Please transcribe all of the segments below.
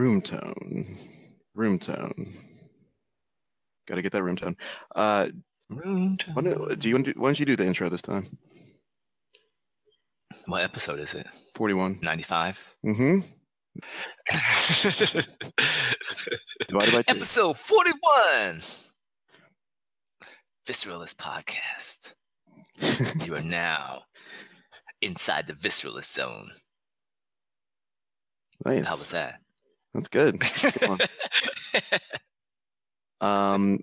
Room tone. Room tone. Got to get that room tone. Uh, Room why don't, do you want to, why don't you do the intro this time? What episode is it? 41. 95? Mm-hmm. Divided by two. episode 41. Visceralist Podcast. You are now inside the Visceralist Zone. Nice. How was that? That's good. Good um,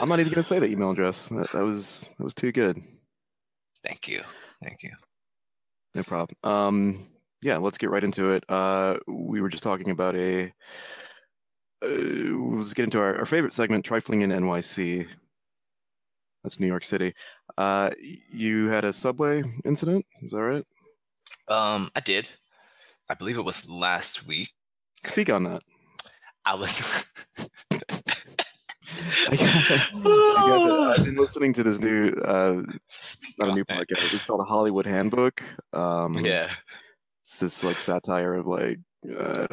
I'm not even gonna say the email address. That, that was that was too good. Thank you. Thank you. No problem. Um, yeah, let's get right into it. Uh, we were just talking about a. Uh, let's get into our, our favorite segment, trifling in NYC. That's New York City. Uh, you had a subway incident. Is that right? Um, I did. I believe it was last week. Speak on that. I was. I got, I I've been listening to this new, uh, not a new podcast. It's called a Hollywood Handbook. Um, Yeah. it's this like satire of like uh,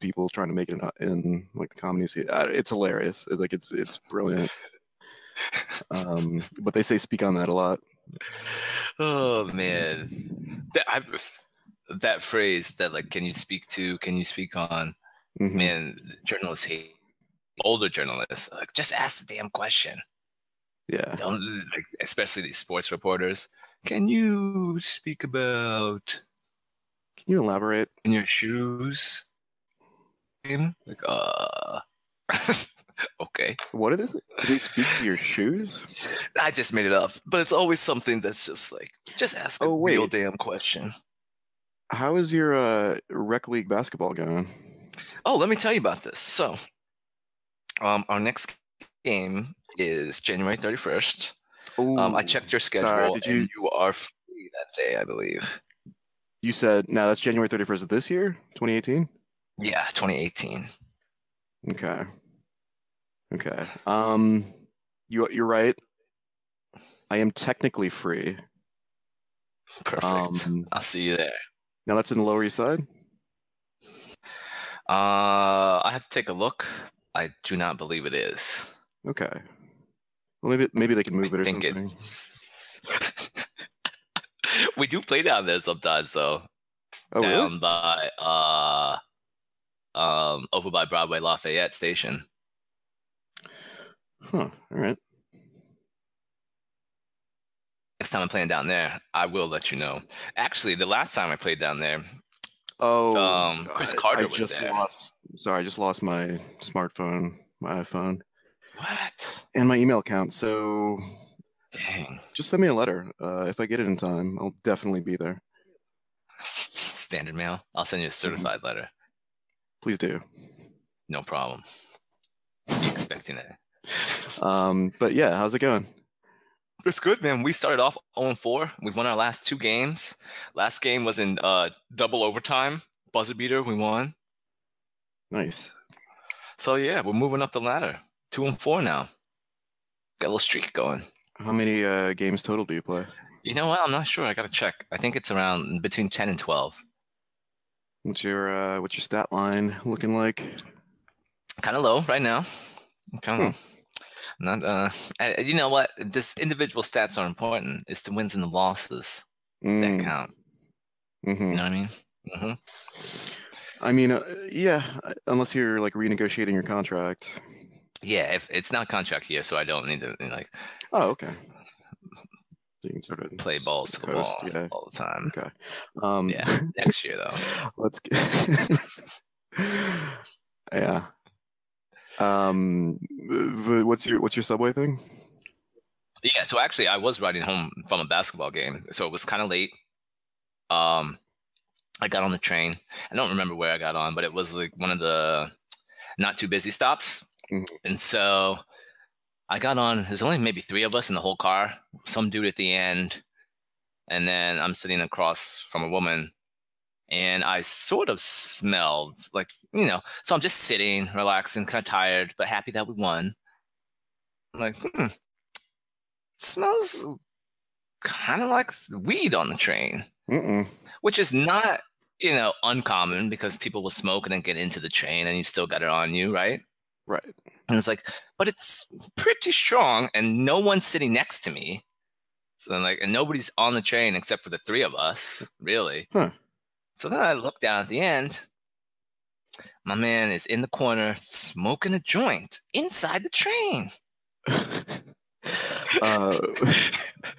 people trying to make it in, in like the comedy scene. Uh, It's hilarious. It's, like it's it's brilliant. Um, but they say speak on that a lot. Oh man, that I, that phrase that like, can you speak to? Can you speak on? Mhm. Man, journalists hate older journalists. Like, just ask the damn question. Yeah, Don't like, especially these sports reporters. Can you speak about can you elaborate? in your shoes? Like, uh, okay. What is it? Do they speak to your shoes? I just made it up, but it's always something that's just like, just ask a Oh, real damn question. How is your uh, rec league basketball going? Oh, let me tell you about this. So, um, our next game is January 31st. Um, I checked your sorry, schedule, did and you- you are free that day, I believe. You said now that's January thirty first of this year, twenty eighteen. Yeah, 2018. Okay. Okay. Um, you you're right. I am technically free. Perfect. Um, I'll see you there. Now that's in the Lower East Side. Uh, I have to take a look. I do not believe it is. Okay. Well, maybe maybe they can move it I or think something. it's. we do play down there sometimes, though. Oh, really? down by uh, um, over by Broadway Lafayette Station. Huh. All right. Next time I'm playing down there, I will let you know. Actually, the last time I played down there, Oh, Um, Chris Carter I was just there. lost. Sorry, I just lost my smartphone, my iPhone, what? and my email account. So Dang. just send me a letter. Uh, if I get it in time, I'll definitely be there. Standard mail. I'll send Mm-hmm. you a certified letter. Please do. No problem. Be expecting it. Um, but yeah, how's it going? It's good, man. We started off 0 4. We've won our last two games. Last game was in uh, double overtime, buzzer beater. We won. Nice. So yeah, we're moving up the ladder. Two and four now. Got a little streak going. How many uh, games total do you play? You know what? I'm not sure. I gotta check. I think it's around between 10 and 12. What's your uh, what's your stat line looking like? Kind of low right now. Kind of. Not. Uh. and You know what? This individual stats are important. It's the wins and the losses that Mm, count. mhm. You know what I mean? hmm I mean, uh, yeah, unless you're like renegotiating your contract. Yeah. If it's not contract year, so I don't need to like Oh, okay. You can sort of play balls to the coast, wall yeah. all the time. Okay. Um, Yeah. Next year though. let's get. yeah. Um, what's your what's your subway thing? Yeah, so actually I was riding home from a basketball game. So it was kind of late. Um I got on the train. I don't remember where I got on, but it was like one of the not too busy stops. Mhm. And so I got on, there's only maybe three of us in the whole car, some dude at the end, and then I'm sitting across from a woman. And I sort of smelled like, you know, so I'm just sitting, relaxing, kind of tired, but happy that we won. I'm like, hmm, smells kind of like weed on the train, Mm-mm. which is not you know, uncommon because people will smoke and then get into the train and you still got it on you, right? Right. And it's like, but it's pretty strong and no one's sitting next to me. So I'm like, and nobody's on the train except for the three of us, really. Huh. So then I look down at the end. My man is in the corner smoking a joint inside the train. uh,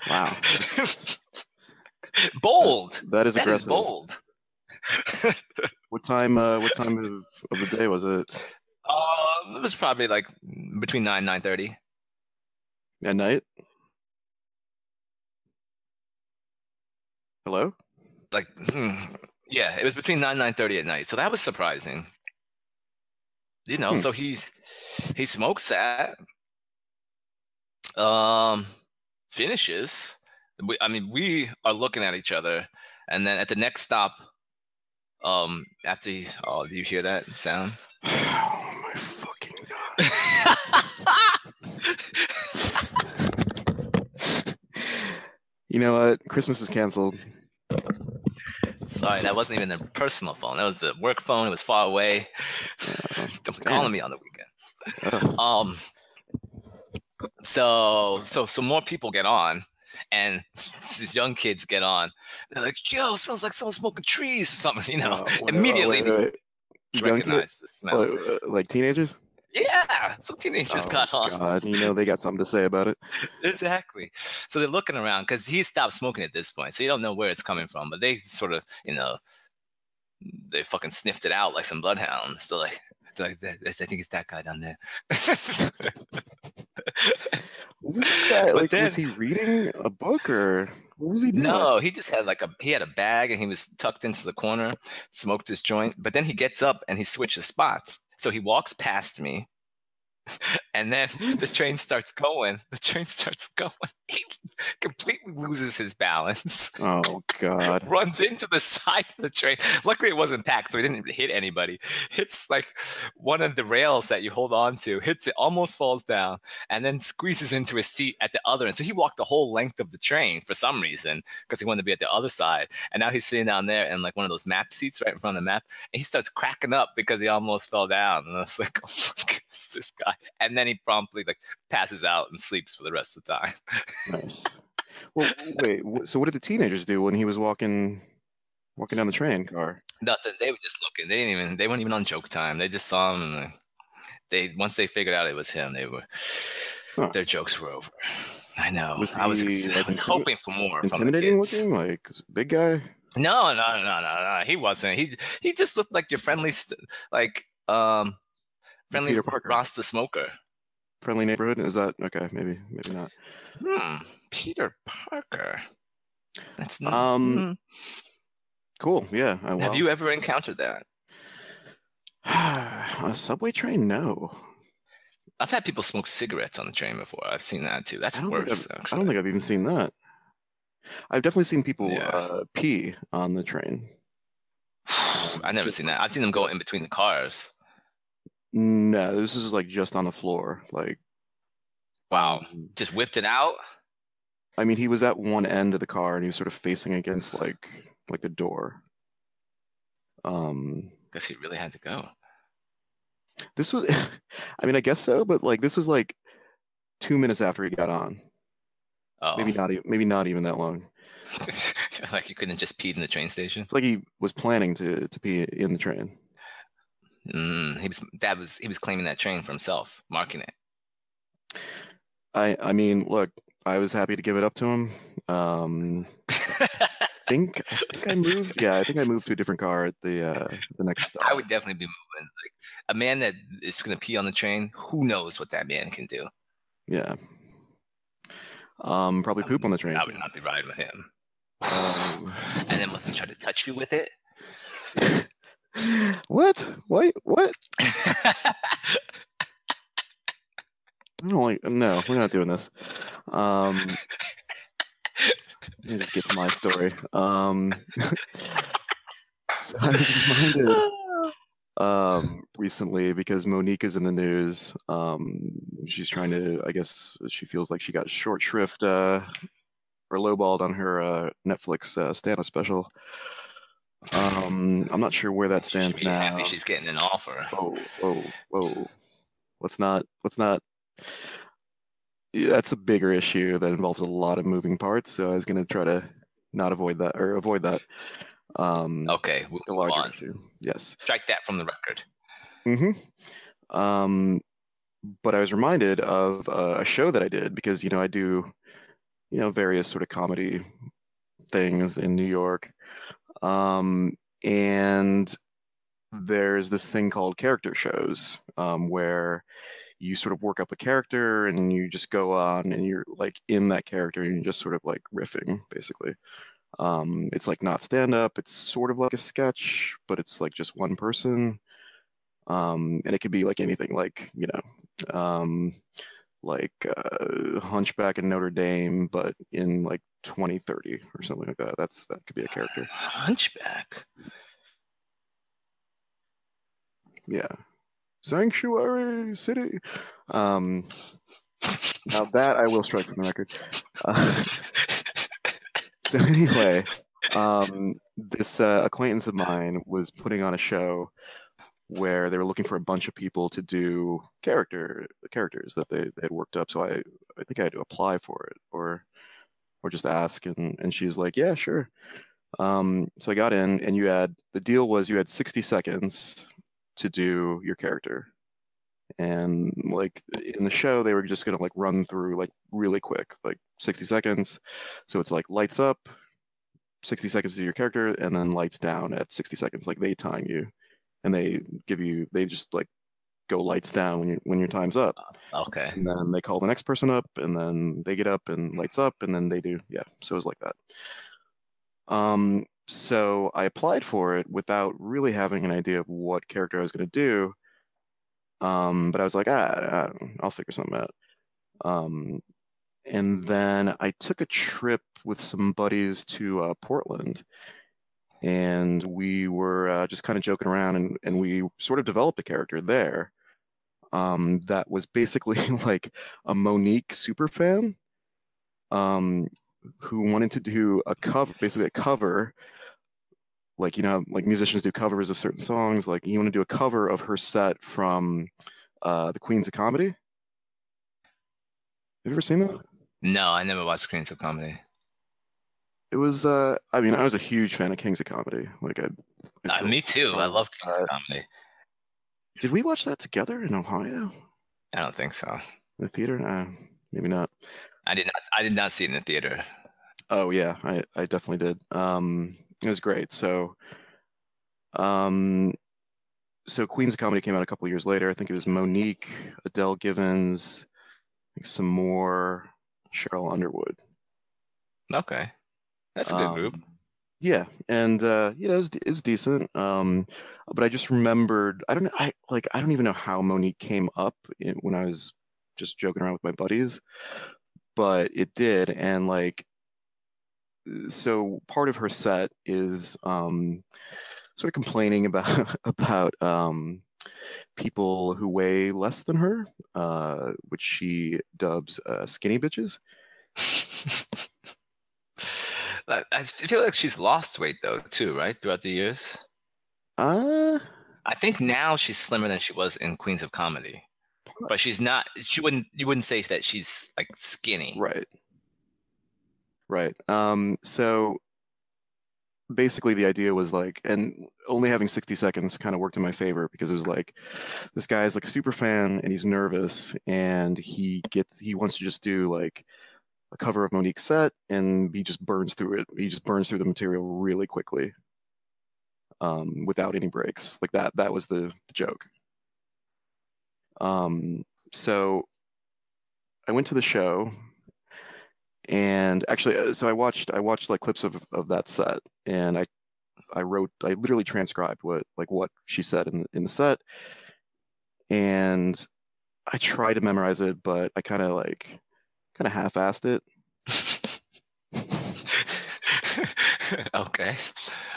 wow. Bold. that is That is aggressive. bold. What time? Uh, what time of, of the day was it? Um, it was probably like between nine nine thirty. At night? Hello? Like, hmm, yeah, it was between nine nine thirty at night. So that was surprising. You know, Hmm. so he's he smokes that. Um, finishes. We, I mean, we are looking at each other, and then at the next stop, um, after he, oh, do you hear that sound? Oh my fucking god. You know what? Christmas is canceled. Sorry, that wasn't even a personal phone. That was the work phone. It was far away. Don't be calling me on the weekends. Um. So so so more people get on, and these young kids get on. They're like, "Yo, it smells like someone smoking trees or something." You know, Oh, wait, immediately wait, wait. they Young kid- recognize the smell. Like, like teenagers? Yeah, some teenagers Oh, got on. God, you know they got something to say about it. Exactly. So they're looking around because he stopped smoking at this point, so you don't know where it's coming from. But they sort of, you know, they fucking sniffed it out like some bloodhounds. They're like, they're like I think it's that guy down there. What was this guy? But Like, was he reading a book or what was he doing? No, he just had like a he had a bag and he was tucked into the corner, smoked his joint, but then he gets up and he switches spots. So he walks past me. And then the train starts going. The train starts going. He completely loses his balance. Oh God. runs into the side of the train. Luckily, it wasn't packed, so he didn't hit anybody. Hits like one of the rails that you hold on to, hits it, almost falls down, and then squeezes into his seat at the other end. So he walked the whole length of the train for some reason because he wanted to be at the other side. And now he's sitting down there in like one of those map seats right in front of the map, and he starts cracking up because he almost fell down. And I was like, oh this guy. And then he promptly like passes out and sleeps for the rest of the time. Nice. Well, wait. So what did the teenagers do when he was walking, walking down the train car? Nothing. They were just looking. They didn't even. They weren't even on joke time. They just saw him. And like, they once they figured out it was him, they were. Huh. Their jokes were over. I know. Was I was. he, I was intimi- hoping for more from the Intimidating kids. looking, like big guy. No, no, no, no, no. He wasn't. He he just looked like your friendly, st- like um, friendly Peter Parker. Ross the smoker. Friendly neighborhood. Is that okay? Maybe, maybe not. Hmm. Peter Parker. That's not. Um, hmm. Cool. Yeah. I, Have you ever encountered that? on a subway train? No. I've had people smoke cigarettes on the train before. I've seen that too. That's I worse. I don't think I've even seen that. I've definitely seen people Yeah. uh, pee on the train. I've never Just- seen that. I've seen them go in between the cars. No, this is like just on the floor. Like, Wow. Just whipped it out. I mean, he was at one end of the car and he was sort of facing against like like the door. Um, Guess he really had to go. this was, I mean, I guess so, but like this was like two minutes after he got on. Oh, Maybe not even maybe not even that long. like you couldn't just pee in the train station. It's like he was planning to to pee in the train. Mm, he was. That was. He was claiming that train for himself, marking it. I I mean, look, I was happy to give it up to him. Um, think I think I moved. Yeah, I think I moved to a different car at the uh, the next stop. I would definitely be moving. Like a man that is going to pee on the train. Who knows what that man can do? Yeah. Um, probably poop on the train. I would not be riding with him. Um, And then what? He try to touch you with it. What? Wait, what? I don't like. No, we're not doing this. Um, let me just get to my story. Um, so I was reminded um, recently because Mo'Nique is in the news. Um, she's trying to, I guess, she feels like she got short shrift uh, or lowballed on her uh, Netflix uh, stand-up special. Um, I'm not sure where that stands now. happy she's getting an offer. Whoa, whoa, whoa. Let's not, let's not. Yeah, that's a bigger issue that involves a lot of moving parts. So I was going to try to not avoid that or avoid that. Um, Okay, we'll the larger on. issue. Yes. Strike that from the record. Mm-hmm. Um, but I was reminded of uh, a show that I did because you know I do, you know, various sort of comedy things in New York, um, and there's this thing called character shows um, where you sort of work up a character and you just go on and you're like in that character and you're just sort of like riffing basically. Um, it's like not stand up. It's sort of like a sketch, but it's like just one person um, and it could be like anything, like you know, um, like uh, Hunchback in Notre Dame, but in like 2030 or something like that. That's that could be a character. Hunchback. Yeah, Sanctuary City. Um, now that I will strike from the record. Uh, so anyway, um, this uh, acquaintance of mine was putting on a show where they were looking for a bunch of people to do character characters that they, they had worked up. So I I think I had to apply for it or or just ask and and she was like, yeah, sure. Um, so I got in and you had the deal was you had 60 seconds to do your character. And like in the show, they were just gonna like run through like really quick, like 60 seconds. So it's like lights up, 60 seconds to your character, and then lights down at 60 seconds. Like they time you and they give you they just like go lights down when you when your time's up. Okay. and then they call the next person up and then they get up and lights up and then they do yeah so it was like that. Um so i applied for it without really having an idea of what character i was going to do. Um but i was like ah, ah i'll figure something out. Um and then i took a trip with some buddies to uh, portland. And we were uh, just kind of joking around and, and we sort of developed a character there um, that was basically like a mo'nique super fan um, who wanted to do a cover basically a cover like you know like musicians do covers of certain songs like you want to do a cover of her set from uh, the queens of comedy have you ever seen that No, I never watched Queens of Comedy. it was uh i mean i was a huge fan of kings of comedy like i, I Uh, me too. I love Kings uh, of Comedy. Did we watch that together in Ohio? I don't think so. The theater? Nah, maybe not. I did not. I did not see it in the theater. Oh yeah, I, I definitely did. Um, it was great. So, um, so Queens of Comedy came out a couple years later. I think it was Mo'Nique, Adele Givens, I Sommore, Cheryl Underwood. Okay, that's a good group. Yeah, and uh, you know, it's decent. Um, but I just remembered. I don't. I like. I don't even know how Mo'Nique came up in, when I was just joking around with my buddies, but it did. And like, so part of her set is um, sort of complaining about about um, people who weigh less than her, uh, which she dubs uh, skinny bitches. I feel like she's lost weight though too, right? Throughout the years. Uh, I think now she's slimmer than she was in Queens of Comedy, but she's not. She wouldn't. You wouldn't say that she's like skinny. Right. Right. Um, so basically the idea was like, and only having 60 seconds kind of worked in my favor because it was like this guy is like a super fan and he's nervous and he gets he wants to just do like a cover of Mo'Nique's set and he just burns through it. He just burns through the material really quickly. Um, without any breaks. Like that that was the, the joke. Um, so I went to the show and actually uh, so i watched i watched like clips of of that set and i i wrote i literally transcribed what like what she said in in the set and i tried to memorize it but i kind of like kind of half-assed it okay.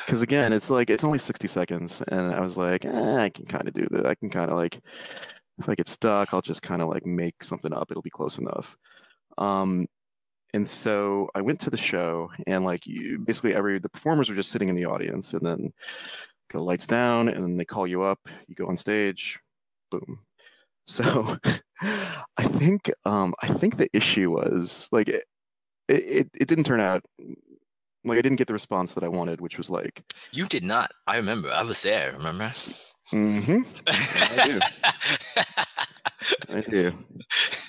because again it's like it's only 60 seconds and i was like eh, i can kind of do that i can kind of like if i get stuck i'll just kind of like make something up it'll be close enough um and so I went to the show, and like you, basically every the performers were just sitting in the audience, and then go lights down, and then they call you up. You go on stage, boom. So I think um, I think the issue was like it, it it didn't turn out like I didn't get the response that I wanted, which was like You did not. I remember. I was there. Remember? Mm-hmm. I do. I do.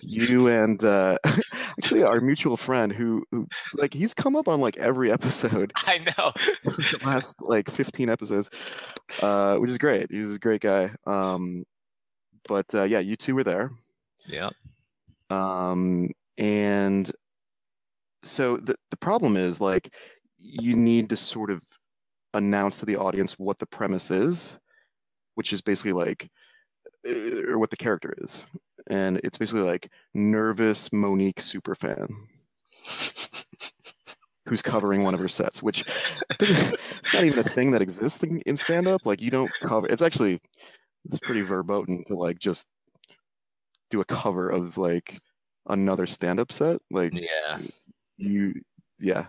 You and uh, actually our mutual friend who, who like he's come up on like every episode. I know. the last like 15 episodes, uh, which is great. He's a great guy. Um, but uh, yeah, you two were there. Yeah. Um, and so the the problem is like you need to sort of announce to the audience what the premise is, which is basically like uh, or what the character is. And it's basically like nervous Mo'Nique superfan who's covering one of her sets, which it's not even a thing that exists in, in stand up. Like you don't cover it's actually it's pretty verboten to like just do a cover of like another stand up set. Like Yeah. you yeah.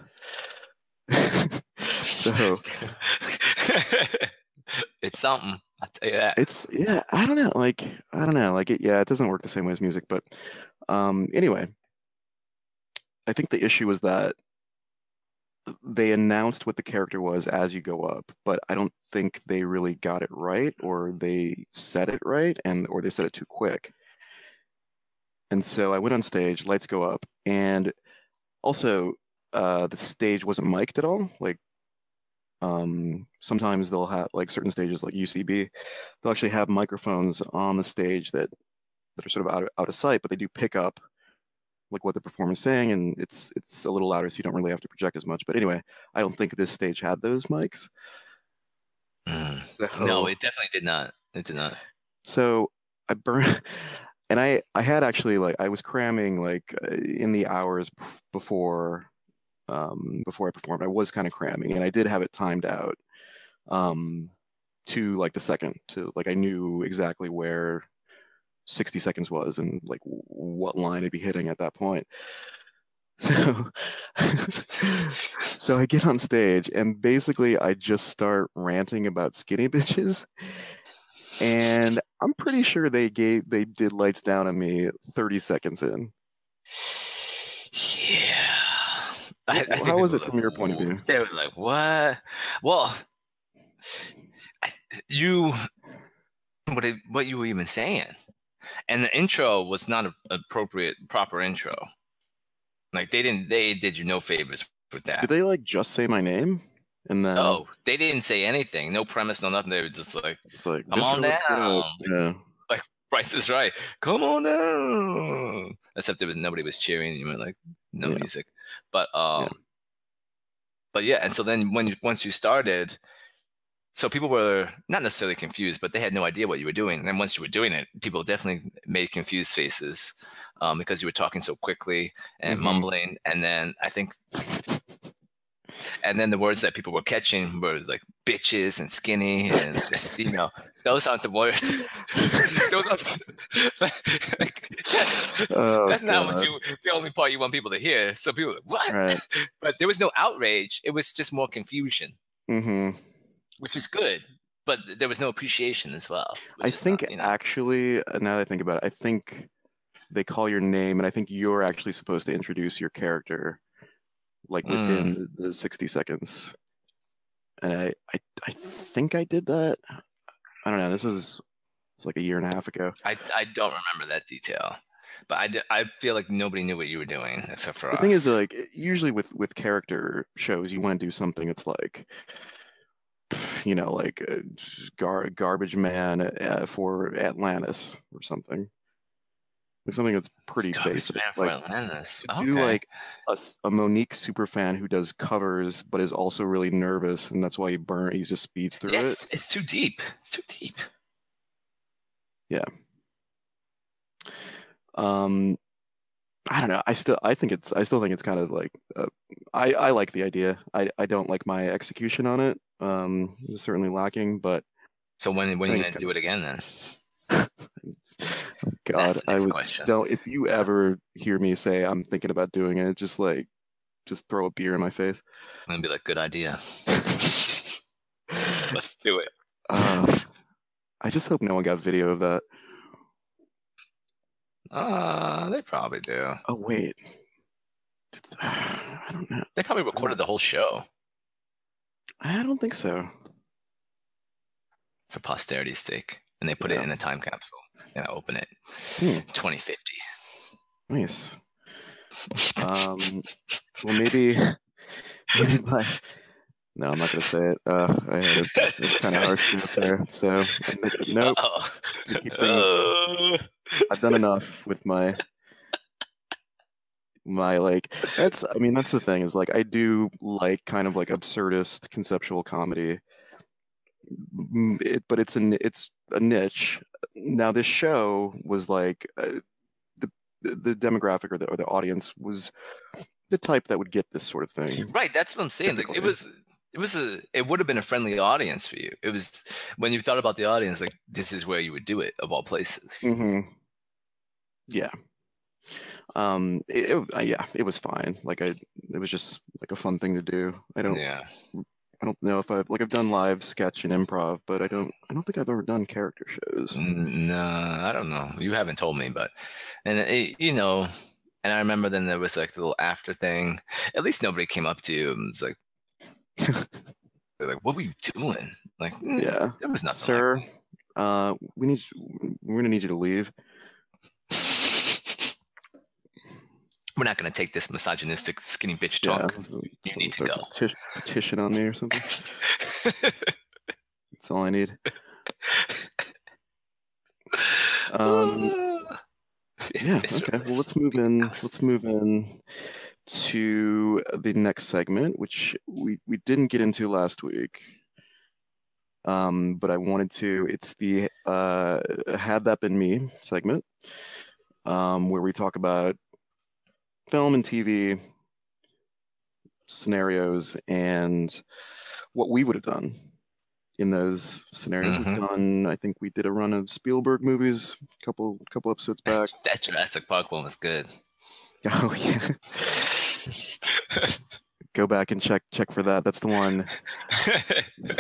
so it's something. I'll tell you that. it's yeah i don't know like i don't know like it yeah it doesn't work the same way as music but um anyway i think the issue was that they announced what the character was as you go up but i don't think they really got it right or they said it right and or they said it too quick and so i went on stage lights go up and also uh the stage wasn't mic'd at all like um, sometimes they'll have like certain stages like UCB, they'll actually have microphones on the stage that that are sort of out of, out of sight, but they do pick up like what the performer's saying, and it's it's a little louder, so you don't really have to project as much. But anyway, I don't think this stage had those mics. Mm. So, No, it definitely did not. It did not. so I burned, and I I had actually like I was cramming like uh, in the hours before um before I performed. I was kind of cramming, and I did have it timed out um to like the second to like I knew exactly where 60 seconds was and like what line I'd be hitting at that point. So so I get on stage and basically I just start ranting about skinny bitches. And I'm pretty sure they gave they did lights down on me 30 seconds in. Yeah. I, I How was it from your point of view? They were like, "What?" Well, I, you, what it, what you were even saying, and the intro was not a appropriate, proper intro. Like they didn't, they did you no favors with that. Did they like just say my name? And then No, they didn't say anything. No premise, no nothing. They were just like, it's like Come on "Mr. Let's down. Yeah. Price is right. Come on down. Except there was nobody was cheering. You were like, no Yeah. music. But um, but yeah. And so then when you once you started, so people were not necessarily confused, but they had no idea what you were doing. And then once you were doing it, people definitely made confused faces um, because you were talking so quickly and Mhm. mumbling. And then I think. And then the words that people were catching were like bitches and skinny and you know those aren't the words. those aren't, like, that's, Oh, that's not what you. The only part you want people to hear. So people, like, what? Right. But there was no outrage. It was just more confusion, hmm which is good. But there was no appreciation as well. I think not, you know, actually, uh, now that I think about it, I think they call your name, and I think you're actually supposed to introduce your character, like within the 60 seconds. And I, I, I think I did that. I don't know. This was it's like a year and a half ago. I I don't remember that detail. But I, d- I feel like nobody knew what you were doing except for The us. thing is, like, usually with with character shows, you want to do something that's like, you know, like uh, gar- garbage man uh, for Atlantis or something. Like something that's pretty basic. Like, Atlantis. Okay. do like a Mo'Nique super fan who does covers but is also really nervous and that's why he burn he just speeds through Yeah, it. it's, it's too deep. It's too deep. Yeah. Um I don't know. I still I think it's I still think it's kind of like uh, I I like the idea. I I don't like my execution on it. Um it's certainly lacking, but So when when are you gonna do it again then? God, I would question. don't. If you ever hear me say I'm thinking about doing it, just like, just throw a beer in my face. I'm gonna be like, good idea. Let's do it. Uh, I just hope no one got video of that. Uh, they probably do. Oh wait, I don't know. They probably recorded the whole show I don't think so. for posterity's sake, and they put Yeah. it in a time capsule and I open it. Hmm. 2050. Nice. Um, well, maybe, maybe by, no, I'm not gonna say it. Uh, I had a, kind of harsh note there, so nope. Things- I've done enough with my my like that's I mean that's the thing is like I do like kind of like absurdist conceptual comedy it, but it's an it's a niche now this show was like uh, the the demographic or the or the audience was the type that would get this sort of thing right, that's what I'm saying. Like, it was. It was a. It would have been a friendly audience for you. It was when you thought about the audience, like this is where you would do it of all places. hmm Yeah. Um. It, it- uh, yeah. It was fine. Like I. It was just like a fun thing to do. I don't. Yeah. I don't know if I've like I've done live sketch and improv, but I don't. I don't think I've ever done character shows. No, I don't know. You haven't told me, but and it, you know, and I remember then there was like the little after thing. At least nobody came up to you and was like, they're like, "What were you doing?" Like, "Mm, yeah, there was nothing. sir. Uh, we need. We're gonna need you to leave. We're not gonna take this misogynistic skinny bitch Yeah. talk. You need to go. a petition, petition on me or something. That's all I need. Um, Yeah. Okay. Well, let's move in. Let's move in to the next segment, which we we didn't get into last week. Um, but I wanted to. It's the uh, "Had That Been Me" segment, um, where we talk about film and TV scenarios and what we would have done in those scenarios. Mhm. We've done. I think we did a run of Spielberg movies a couple couple episodes back. that Jurassic Park one was good. Oh yeah. Go back and check check for that. That's the one.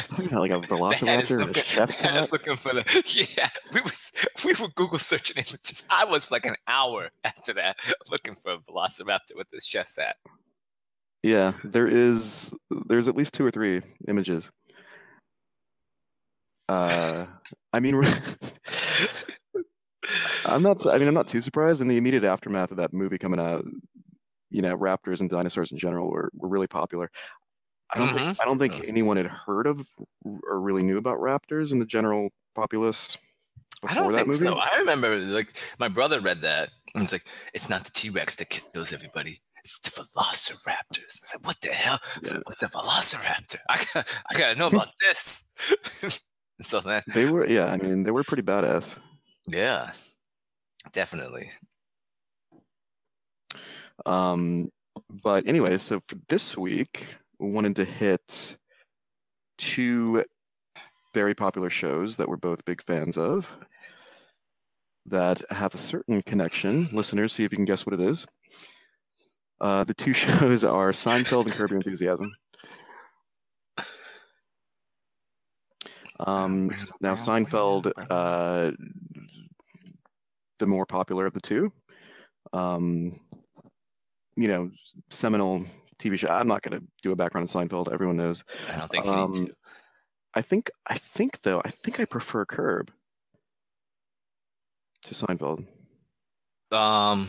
Talking about like a The head is velociraptor and a looking- chef's is looking for the yeah. We was we were Google searching images. I was like an hour after that looking for a velociraptor with this chef's hat. Yeah, there is. There's at least two or three images. Uh, I mean, I'm not. I mean, I'm not too surprised. In the immediate aftermath of that movie coming out, you know, raptors and dinosaurs in general were, were really popular. I don't think. Mm-hmm. I don't think anyone had heard of or really knew about raptors in the general populace I don't think movie. so. I remember like my brother read that and was like, "It's not the T Rex that kills everybody. It's the Velociraptors." I said, "What the hell? I said, What's a Velociraptor? I got, I gotta know about this." So then, They were. Yeah, I mean, they were pretty badass. yeah, definitely. Um, but anyway, so for this week, we wanted to hit two very popular shows that we're both big fans of that have a certain connection. Listeners, see if you can guess what it is. Uh, the two shows are Seinfeld and Curb Your Enthusiasm. Um, now, Seinfeld, uh, the more popular of the two. Um, you know, seminal TV show. I'm not going to do a background on Seinfeld. Everyone knows. I don't think you Um, need to. I think. I think though. I think I prefer Curb to Seinfeld. Um,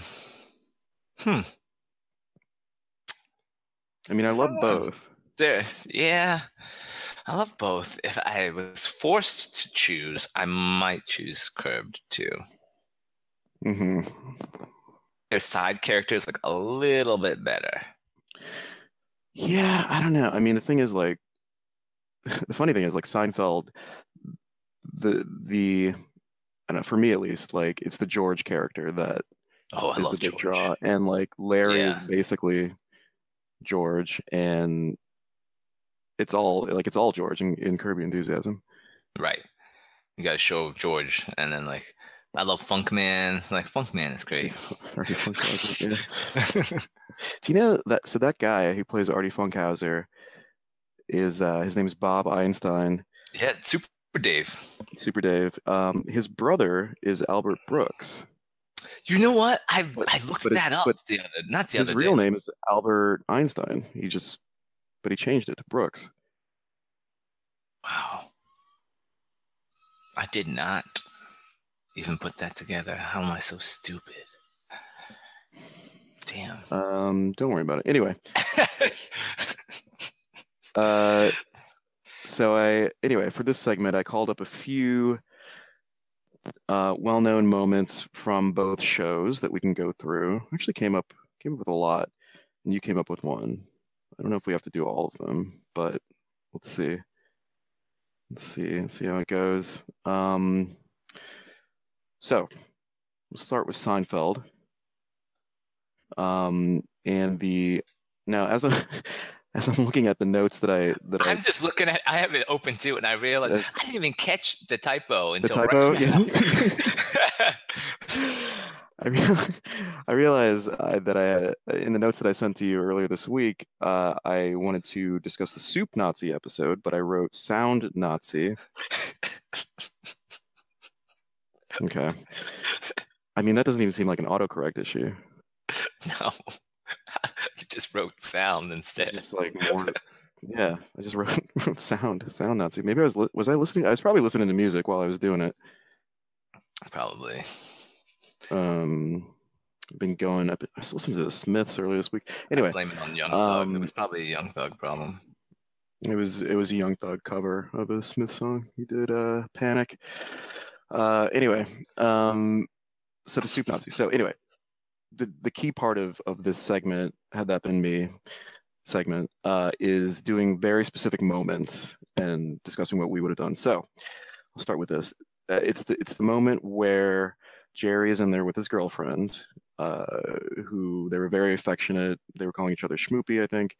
hmm. I mean, I love both. There, yeah, I love both. If I was forced to choose, I might choose Curb too. hmm Their side characters like a little bit better. Yeah, I don't know. I mean, the thing is, like, the funny thing is, like, Seinfeld, the the, I don't know, for me at least, like, it's the George character that Oh, I is love the big George. draw, and like Larry is basically George, and it's all like it's all George in, in Curb Your Enthusiasm. Right. You got a show of George, and then like I love Funkman. Like Funkman is great. Artie Funkhouser, yeah. Do you know that? So that guy who plays Artie Funkhouser is uh, his name is Bob Einstein. Yeah, Super Dave. Super Dave. Um, his brother is Albert Brooks. You know what? I But- I looked that up the other not the His other real day. name is Albert Einstein. He just, but he changed it to Brooks. Wow. I did not even put that together. How am I so stupid? Damn. Um, don't worry about it. Anyway, uh, so I anyway for this segment I called up a few uh, well-known moments from both shows that we can go through. Actually, came up came up with a lot, and you came up with one. I don't know if we have to do all of them, but let's see. Let's see. Let's see how it goes. Um, so we'll start with Seinfeld. Um, and the now as I as I'm looking at the notes that I that I I'm just looking at I have it open too and I realized I didn't even catch the typo until the typo, right yeah. I real, I realize uh, that I in the notes that I sent to you earlier this week, uh, I wanted to discuss the soup Nazi episode, but I wrote sound Nazi. Okay. I mean, that doesn't even seem like an autocorrect issue. no. you just wrote sound instead. Just like more. Yeah, I just wrote, wrote sound, sound Nazi. Maybe I was li- was I listening? I was probably listening to music while I was doing it. Probably. Um, I've been going up. I was listening to the Smiths earlier this week. Anyway, Blame it on Young Thug. um, It was probably a Young Thug problem. It was it was a Young Thug cover of a Smith song. He did uh Panic. Uh anyway, um so the soup Nazi. So anyway, the the key part of of this segment, had that been me segment, uh is doing very specific moments and discussing what we would have done. So I'll start with this. Uh, it's the it's the moment where Jerry is in there with his girlfriend, uh, who they were very affectionate. They were calling each other schmoopy, I think.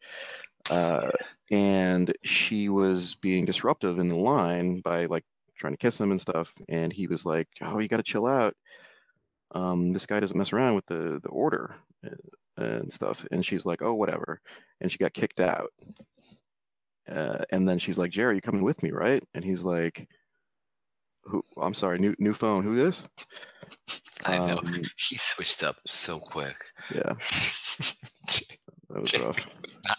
Uh, and she was being disruptive in the line by like trying to kiss him and stuff and he was like oh you got to chill out um, this guy doesn't mess around with the the order uh, and stuff and she's like oh whatever and she got kicked out uh, and then she's like jerry you coming with me right and he's like who i'm sorry new new phone who this I know. Um, He switched up so quick. yeah that was Jerry rough was not.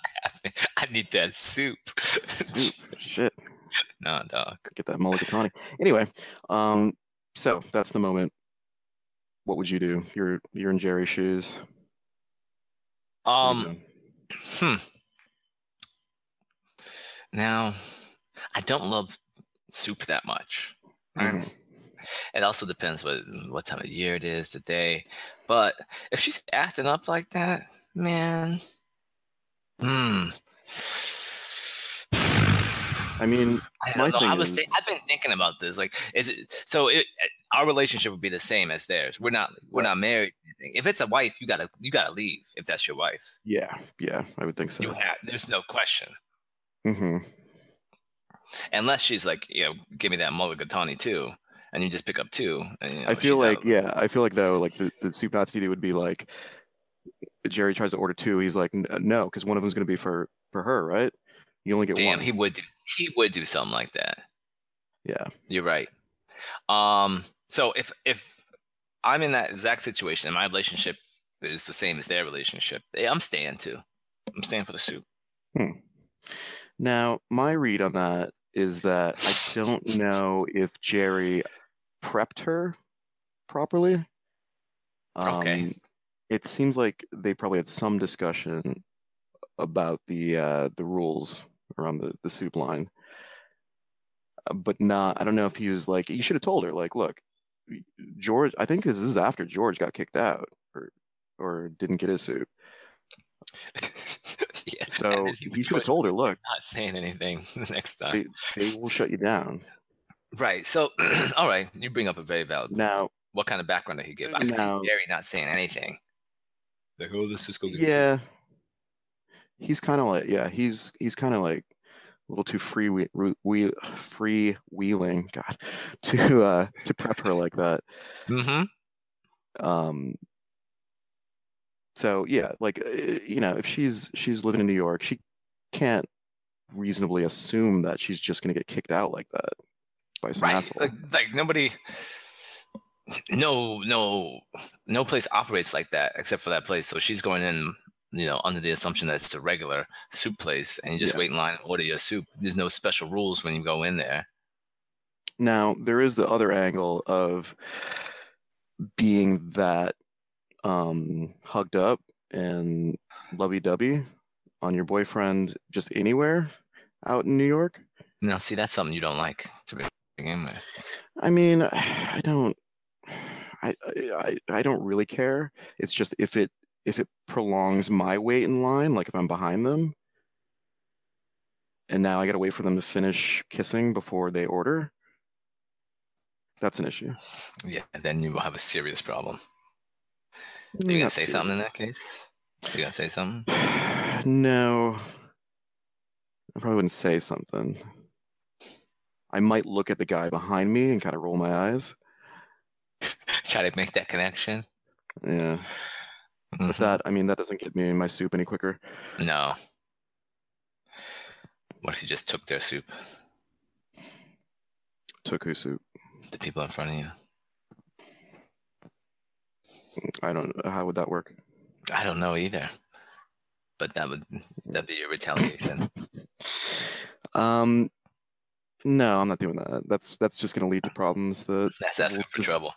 I need that soup. Soup. shit no, dog. get that mulligatawny. Anyway, um, so that's the moment. What would you do? You're you're in Jerry's shoes. What are you Um, hmm. Now, I don't love soup that much. right? Mhm. It also depends what what time of year it is, the day. But if she's acting up like that, man, hmm. I mean, I My know. thing I was. is- thi- I've been thinking about this. Like, is it so? It, our relationship would be the same as theirs. We're not. We're Right. not married. If it's a wife, you gotta. You gotta leave. If that's your wife, yeah, yeah, I would think so. you have. There's no question. hmm Unless she's like, you know, give me that mulligatawny too, and you just pick up two. And, you know, I feel like out. yeah, I feel like though, like the the soup Nazi would be like, Jerry tries to order two. He's like, no, because one of them's going to be for for her, right? You only get Damn, one. he would do. He would do something like that. yeah, You're right. Um. So if if I'm in that exact situation and my relationship is the same as their relationship, I'm staying too. I'm staying for the soup. Now, my read on that is that I don't know if Jerry prepped her properly. Okay. Um, It seems like they probably had some discussion about the uh, the rules around the, the soup line, Uh, but not. I don't know if he was like he should have told her like, look, George. I think this is after George got kicked out or or didn't get his soup. yeah. So and he should have told her, look, Not saying anything next time. they, they will shut you down. Right. So, all right, you bring up a very valid. Now, What kind of background did he give? I can Now- Gary not saying anything. Like, oh, let's just go get soup. yeah, he's kind of like, yeah, he's he's kind of like a little too free we, we free wheeling god to uh to prep her like that Mm-hmm. um so yeah like uh, you know if she's she's living in new york she can't reasonably assume that she's just going to get kicked out like that by some Right. asshole Like, like nobody. No, no, no place operates like that except for that place. So she's going in, you know, under the assumption that it's a regular soup place, and you just Yeah. wait in line and order your soup. There's no special rules when you go in there. Now, there is the other angle of being that um, hugged up and lovey dovey on your boyfriend just anywhere out in New York. Now, see, that's something you don't like to begin with. I mean, I don't, I, I, I don't really care. It's just if it if it prolongs my wait in line, like if I'm behind them, and now I gotta wait for them to finish kissing before they order. That's an issue. Yeah, then you will have a serious problem. Are you gonna not say something in that case? You gonna say something? No, I probably wouldn't say something. I might look at the guy behind me and kind of roll my eyes. Try to make that connection. Yeah, but Mhm. that I mean that doesn't get me my soup any quicker. No. What if you just took their soup? Took who soup? The people in front of you. I don't. How would that work? I don't know either. But that would that'd be your retaliation. Um, no, I'm not doing that. That's that's just gonna lead to problems that That's asking for trouble.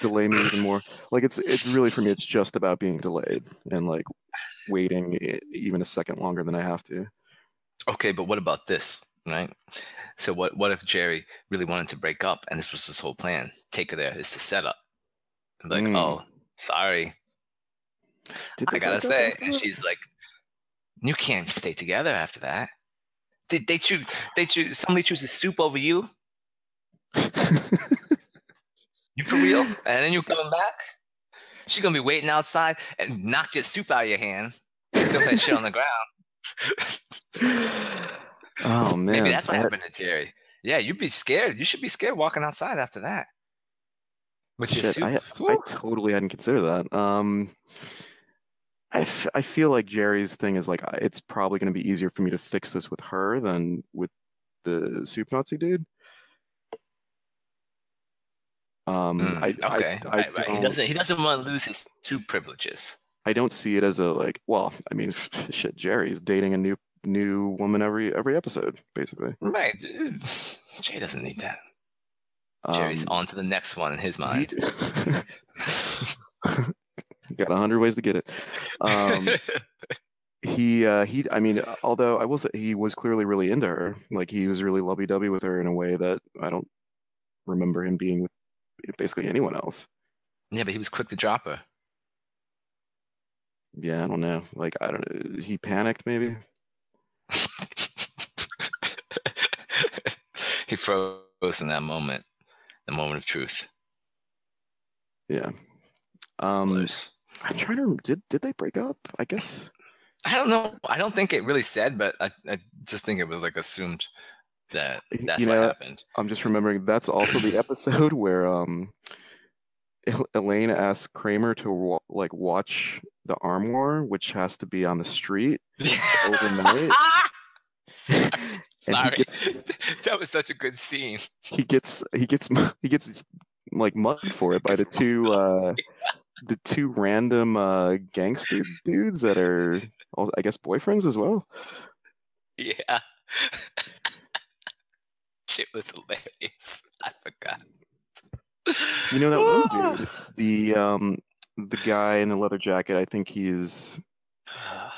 Delay me even more. Like it's it's really for me. It's just about being delayed and like waiting even a second longer than I have to. Okay, but what about this? Right? So what what if Jerry really wanted to break up and this was his whole plan? Take her there. It's the setup. And be like, Mm. oh, sorry. Did I gotta say. And she's like, You can't stay together after that. Did they choose they choose somebody chooses soup over you? You for real? And then you coming back? She's gonna be waiting outside and knock your soup out of your hand. Throw that shit on the ground. oh man, Maybe that's what I had- happened to Jerry. Yeah, you'd be scared. You should be scared walking outside after that. With your soup. I, I totally hadn't considered that. Um, I, f- I feel like Jerry's thing is like it's probably going to be easier for me to fix this with her than with the soup Nazi dude. Um, Mm, I, I- okay. I, right. He doesn't he doesn't want to lose his two privileges. I don't see it as a like. Well, I mean, shit. Jerry's dating a new new woman every every episode, basically. Right. Jay doesn't need that. Jerry's Um, on to the next one in his mind. got a hundred ways to get it. Um, he uh he i mean although i will say he was clearly really into her like he was really lovey-dovey with her in a way that i don't remember him being with basically anyone else yeah, but he was quick to drop her. yeah i don't know like i don't know he panicked maybe he froze in that moment, the moment of truth. yeah um Blues. i'm trying to did did they break up i guess I don't know. I don't think it really said, but I, I just think it was like assumed that that's you what know, happened. i'm just remembering that's also the episode where um elaine asks kramer to wa- like watch the armoire which has to be on the street overnight Sorry. Sorry. gets that was such a good scene. he gets he gets he gets like mugged for it by the two uh the two random uh gangster dudes that are all- I guess boyfriends as well. Yeah. Shit was hilarious. I forgot. You know that one dude, the um the guy in the leather jacket. I think he's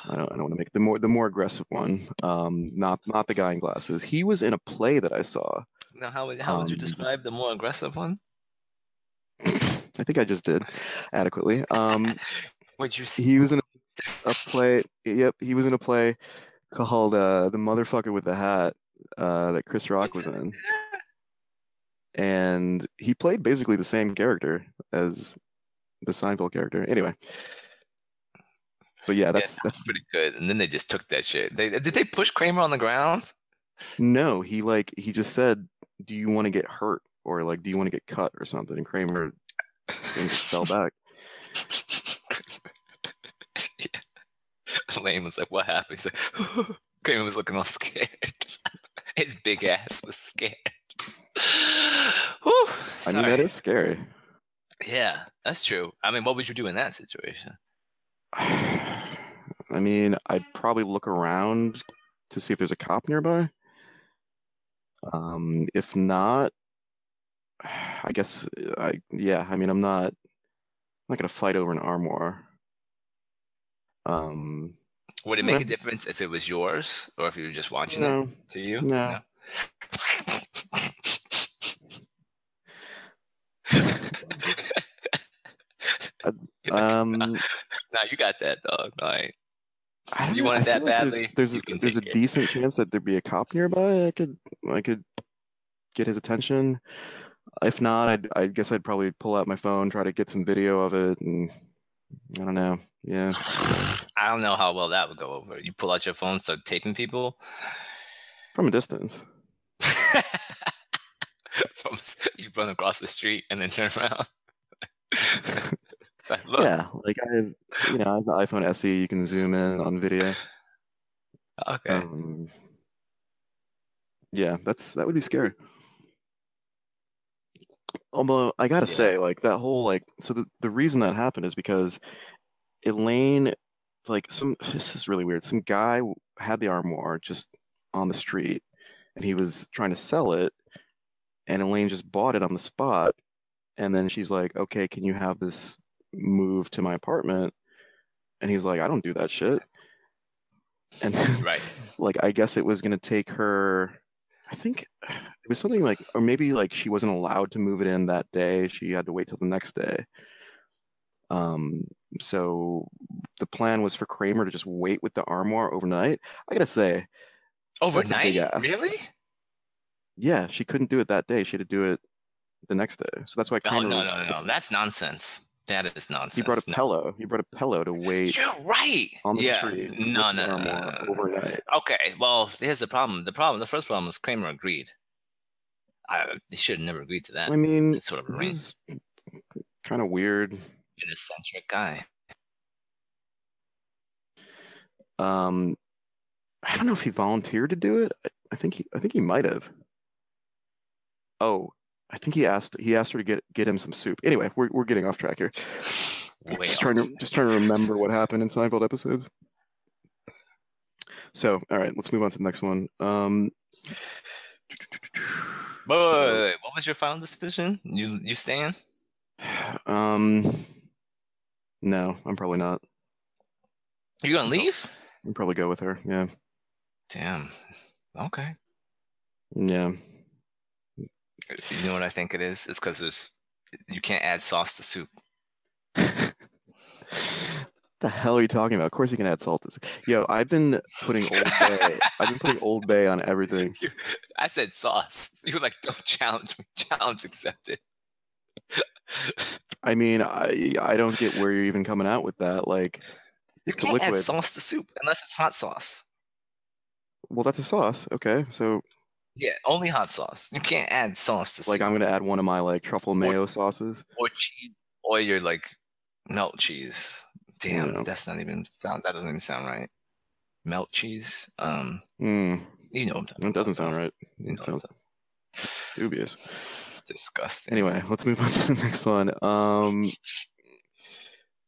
I don't I don't want to make the more the more aggressive one. Um, not not the guy in glasses. He was in a play that I saw. Now, how would how would you Um, describe the more aggressive one? I think I just did adequately. Um, Would you see? he was in a, a play. Yep, he was in a play called uh, "The Motherfucker with the Hat" uh, that Chris Rock was in, and he played basically the same character as the Seinfeld character. Anyway, but yeah, that's yeah, that's pretty good. And then they just took that shit. They did they push Kramer on the ground? No, he like he just said, "Do you want to get hurt or like do you want to get cut or something?" And Kramer fell back. yeah. Elaine was like, "What happened?" He's like, Kramer was looking all scared. His big ass was scared. Whew, I mean, that is scary. Yeah, that's true. I mean, what would you do in that situation? I mean, I'd probably look around to see if there's a cop nearby. Um, if not, I guess I yeah. I mean, I'm not I'm not gonna fight over an armoire. Um, Would it make a difference if it was yours or if you were just watching no, it to you? no. You're like, Um, nah, you got that, dog. Like, I don't You know, want I that feel like badly, There's a, there's a it. decent chance that there'd be a cop nearby. I could I could get his attention. If not, I'd I guess I'd probably pull out my phone, try to get some video of it, and I don't know. Yeah, I don't know how well that would go over. You pull out your phone, start taping people. from a distance. From you run across the street and then turn around. Like, Yeah, like I have, you know, I have the iPhone SE. You can zoom in on video. okay. Um, yeah, that's that would be scary. Although I gotta Yeah. say, like that whole like, so the the reason that happened is because Elaine, like some this is really weird. Some guy had the armoire just on the street, and he was trying to sell it, and Elaine just bought it on the spot, and then she's like, "Okay, can you have this moved to my apartment?" And he's like, "I don't do that shit." And then, right. like I guess it was gonna take her I think it was something like or maybe like she wasn't allowed to move it in that day. She had to wait till the next day. Um so the plan was for Kramer to just wait with the armoire overnight. I gotta say, That's a big Overnight? Really? yeah, she couldn't do it that day. She had to do it the next day. So that's why Oh Kramer no, was no, no, no. That's nonsense. That is nonsense. he brought a No. pillow. He brought a pillow to wait You're right. on the yeah. street No, no, no, no, overnight. Okay, well, here's the problem. The problem, the first problem was Kramer agreed. I, he should have never agreed to that. I mean, It's sort of it a ring. was kind of weird. An eccentric guy. Um, I don't know if he volunteered to do it. I, I think he, I think he might have. Oh, I think he asked he asked her to get get him some soup. Anyway, we're we're getting off track here. Way just trying to track. just trying to remember what happened in Seinfeld episodes. So, all right, let's move on to the next one. Um, Wait, wait, so- wait, wait. What was your final decision? You you staying? um, no, I'm probably not. You gonna leave? I'll probably go with her. Yeah, Damn. Okay. yeah. You know what I think it is? It's because there's you can't add sauce to soup. What the hell are you talking about? Of course you can add salt. to s- Yo, I've been putting Old Bay. I've been putting Old Bay on everything. You- I said sauce. You were like, don't challenge me. Challenge accepted. I mean, I I don't get where you're even coming out with that. Like, You can't add sauce to soup unless it's hot sauce. well, that's a sauce. Okay, so Yeah, only hot sauce. You can't add sauce to like soup I'm gonna add one of my like truffle mayo sauces. or cheese or your like melt cheese. Damn, Yeah. that's not even sound. That doesn't even sound right. Melt cheese. Um, Hmm, you know, what I'm talking that doesn't about, sound right. It sounds dubious. Disgusting. Anyway, let's move on to the next one. Um,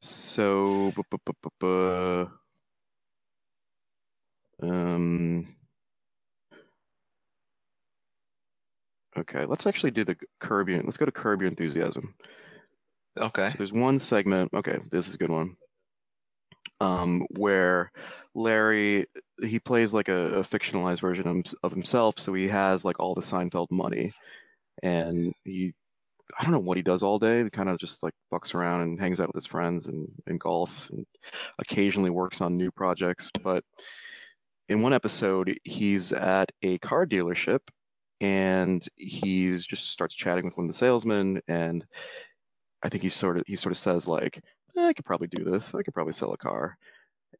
so, bu- bu- bu- um, okay, let's actually do the Curb Your. Let's go to Curb Your Enthusiasm. Okay. So there's one segment. Okay, this is a good one. Um, where Larry he plays like a, a fictionalized version of, of himself, so he has like all the Seinfeld money, and he I don't know what he does all day. He kind of just like bucks around and hangs out with his friends and, and golfs and occasionally works on new projects. But in one episode, he's at a car dealership and he's just starts chatting with one of the salesmen and I think he sort of he sort of says like, "Eh, I could probably do this. I could probably sell a car.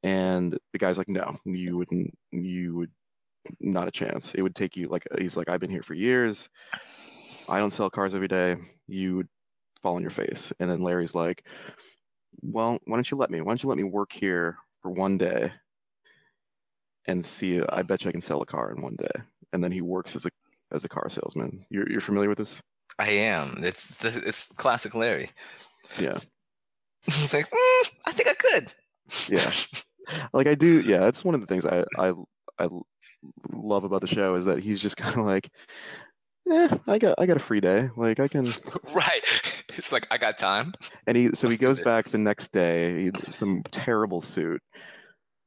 And the guy's like, no, you wouldn't you would not a chance. It would take you like he's like I've been here for years. I don't sell cars every day. You would fall on your face. And then Larry's like, "Well, why don't you let me? Why don't you let me work here for one day and see? I bet you I can sell a car in one day." And then he works as a as a car salesman. You're you're familiar with this? I am. It's it's classic Larry. Yeah. Like, mm, I think I could. Yeah. like I do. Yeah, that's one of the things I I I love about the show is that he's just kind of like, eh, I got I got a free day. Like I can. right. It's like I got time. And he so Let's he goes back the next day. Some terrible suit.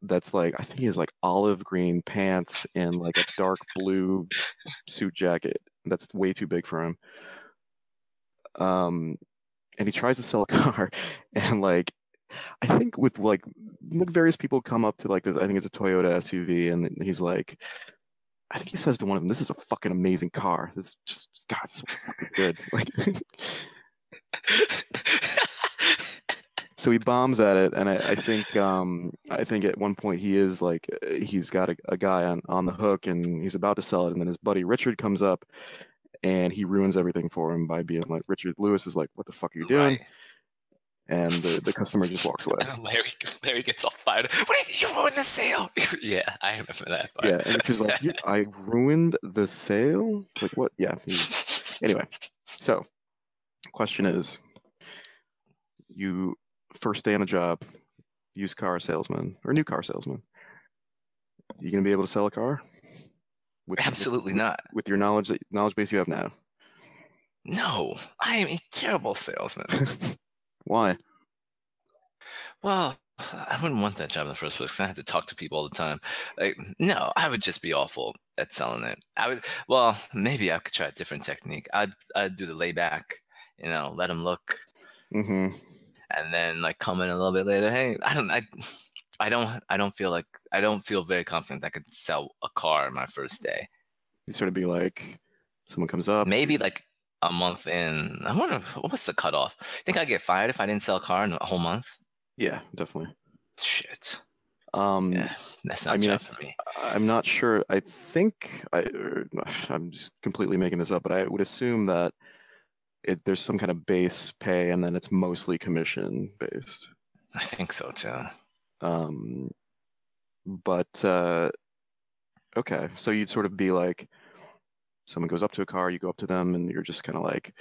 That's like I think he has like olive green pants and like a dark blue suit jacket. That's way too big for him. Um, and he tries to sell a car, and like I think with like like various people come up to like this. I think it's a Toyota SUV, and he's like, I think he says to one of them, "This is a fucking amazing car. This just God, it's so fucking good." Like, so he bombs at it, and I, I think um I think at one point he is like uh, he's got a, a guy on on the hook, and he's about to sell it, and then his buddy Richard comes up. And he ruins everything for him by being like, Richard Lewis is like, "What the fuck are you doing?" Right. And the, the customer just walks away. Larry Larry gets all fired. up. What did you ruin the sale? yeah, I remember that. Part. Yeah, and Richard's like, "You- I ruined the sale? Like what? Yeah, he's anyway. So question is you first day on the job, used car salesman or new car salesman. You gonna be able to sell a car? With Absolutely not. with your knowledge that knowledge base you have now. No, I am a terrible salesman. Why? Well, I wouldn't want that job in the first place. I had to talk to people all the time. Like, no, I would just be awful at selling it. I would. Well, maybe I could try a different technique. I'd I'd do the layback. You know, let them look, Mm-hmm. and then like come in a little bit later. Hey, I don't. I. I don't. I don't feel like. I don't feel very confident that I could sell a car my first day. You sort of be like, someone comes up. Maybe like a month in. I wonder what's the cutoff. I Think I get fired if I didn't sell a car in a whole month? Yeah, definitely. Shit. Um, Yeah, that's not I mean, for me. I'm not sure. I think I, I'm just completely making this up, but I would assume that it, there's some kind of base pay, and then it's mostly commission based. I think so too. Um, but uh, okay, so you'd sort of be like, someone goes up to a car, you go up to them, and you're just kind of like,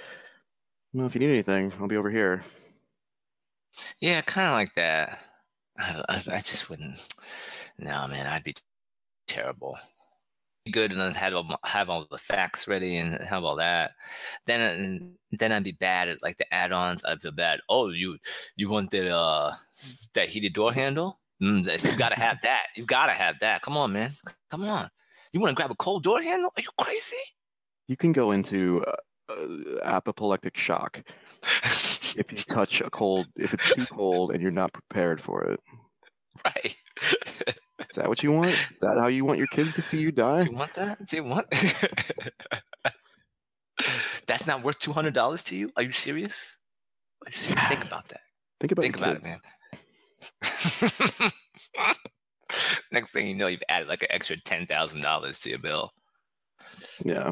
well, if you need anything, I'll be over here. Yeah, kind of like that. I, I, I just wouldn't. No, man, I'd be terrible. Be Good and have all, have all the facts ready and have all that. Then then I'd be bad at like the add-ons. I'd feel bad. Oh, you you want that uh that heated door handle? Mm, you gotta have that. You gotta have that. Come on, man. Come on. You want to grab a cold door handle? Are you crazy? You can go into uh, uh, apoplectic shock if you touch a cold, if it's too cold and you're not prepared for it. right. Is that what you want? Is that how you want your kids to see you die? Do you want that? Do you want? That's not worth two hundred dollars to you? Are you serious? Are you serious? Think about that. Think about Think about kids. it, man. Next thing you know, you've added like an extra ten thousand dollars to your bill. Yeah.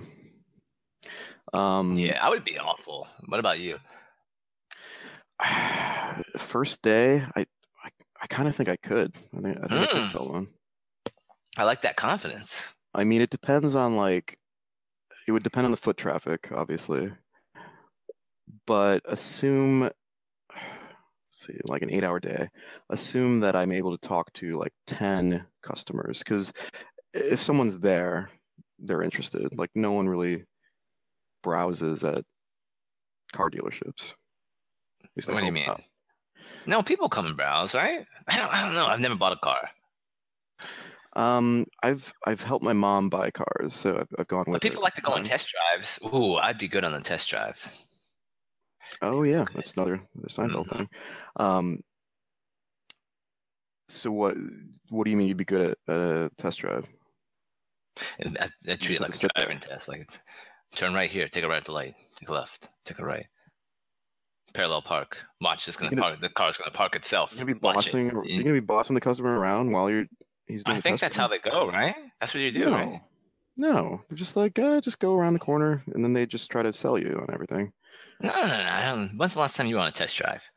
Um, Yeah, I would be awful. What about you? First day, I I, I kind of think I could. I think I think I Mm. could sell one. I like that confidence. I mean, it depends on like it would depend on the foot traffic, obviously. But assume let's see, like an eight-hour day. Assume that I'm able to talk to like 10 customers because if someone's there, they're interested. Like no one really browses at car dealerships. At least I What do you mean? not. No, people come and browse, right? I don't. I don't know. I've never bought a car. Um, I've I've helped my mom buy cars, so I've, I've gone with. But people her like to go on test drives. Ooh, I'd be good on the test drive. Oh yeah, that's another another Seinfeld Mhm. thing. Um, so what what do you mean you'd be good at, at a test drive? I, I treat it like a there. driving test. Like, turn right here, take a right at the light, take a left, take a right. Parallel park. Watch. It's gonna gonna- park. The car's gonna park itself. You're gonna be Watch bossing. You- You're gonna be bossing the customer around while you're he's doing I think that's how they go, right? That's what you do, no, right? no. They're just like, uh, just go around the corner, and then they just try to sell you on everything. No, no, no. I don't, when's the last time you were on a test drive?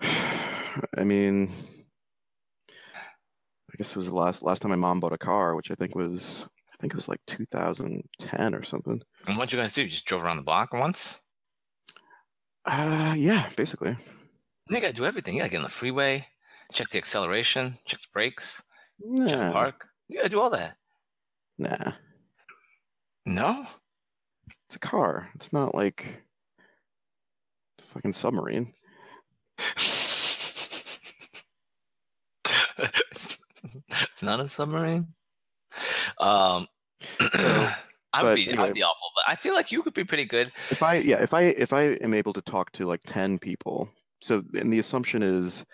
I mean, I guess it was the last last time my mom bought a car, which I think was I think it was like 2010 or something. And what'd you guys do? You just drove around the block once? Uh, yeah, basically. You gotta do everything. You gotta get on the freeway, check the acceleration, check the brakes, check the park. You gotta do all that. nah. No? It's a car. It's not like a fucking submarine. not a submarine. Um, So, I would be, anyway. I'd be awful, but I feel like you could be pretty good. If I yeah, if I if I am able to talk to like 10 people, so and the assumption is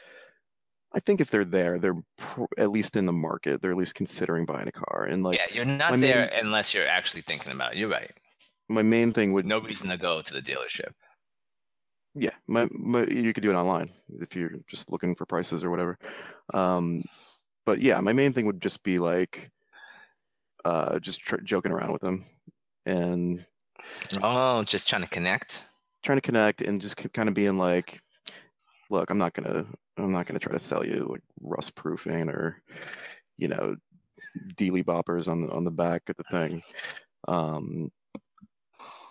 I think if they're there, they're pr at least in the market. They're at least considering buying a car. And like yeah, you're not there unless you're actually thinking about it. You're right. my main thing would No reason to go to the dealership. Yeah, my, my you could do it online if you're just looking for prices or whatever. Um, but yeah, my main thing would just be like, uh, just tr joking around with them and Oh, just trying to connect. trying to connect and just kind of being like, look, I'm not gonna, I'm not gonna try to sell you like rust proofing or, you know, dealy boppers on the on the back of the thing. Um,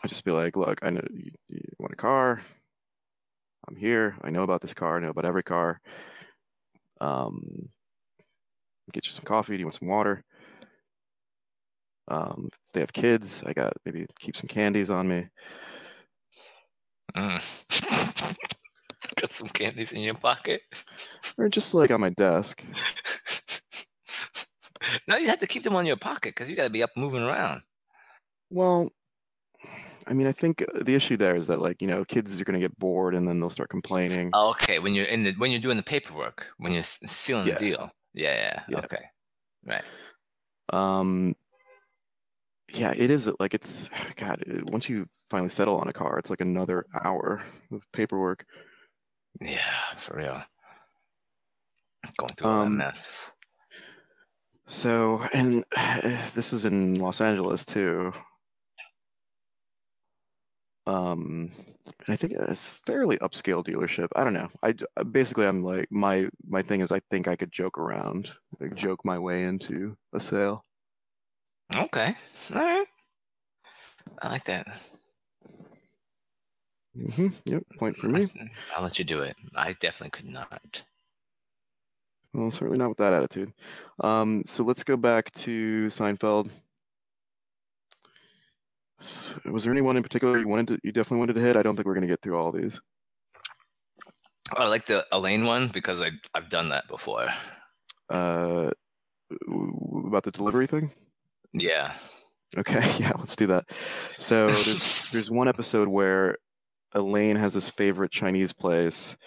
I just be like, look, I know you, you want a car. I'm here. I know about this car. I know about every car. Um, get you some coffee. Do you want some water? Um, if they have kids, I got maybe keep some candies on me. Mm. Got some candies in your pocket. Or just like on my desk. now you have to keep them on your pocket because you got to be up moving around. Well, I mean, I think the issue there is that like, you know, kids are going to get bored and then they'll start complaining. Oh, okay, when you're in the when you're doing the paperwork, when you're sealing Yeah. the deal. Yeah, yeah, Yeah. Okay. Right. Um, yeah, it is like it's God, once you finally settle on a car, it's like another hour of paperwork. Yeah, for real. Going through Um, mess. So, and this is in Los Angeles too. Um, and I think it's fairly upscale dealership. I don't know. I d- basically I'm like my my thing is I think I could joke around, like joke my way into a sale. Okay. All right. I like that. hmm Yep, point for me. I'll let you do it. I definitely could not. Well, certainly not with that attitude. Um, so let's go back to Seinfeld. S- Was there anyone in particular you wanted to, you definitely wanted to hit? I don't think we're going to get through all these. I like the Elaine one because I I've done that before. Uh, about the delivery thing? Yeah. Okay, yeah, let's do that. So there's there's one episode where Elaine has this favorite Chinese place,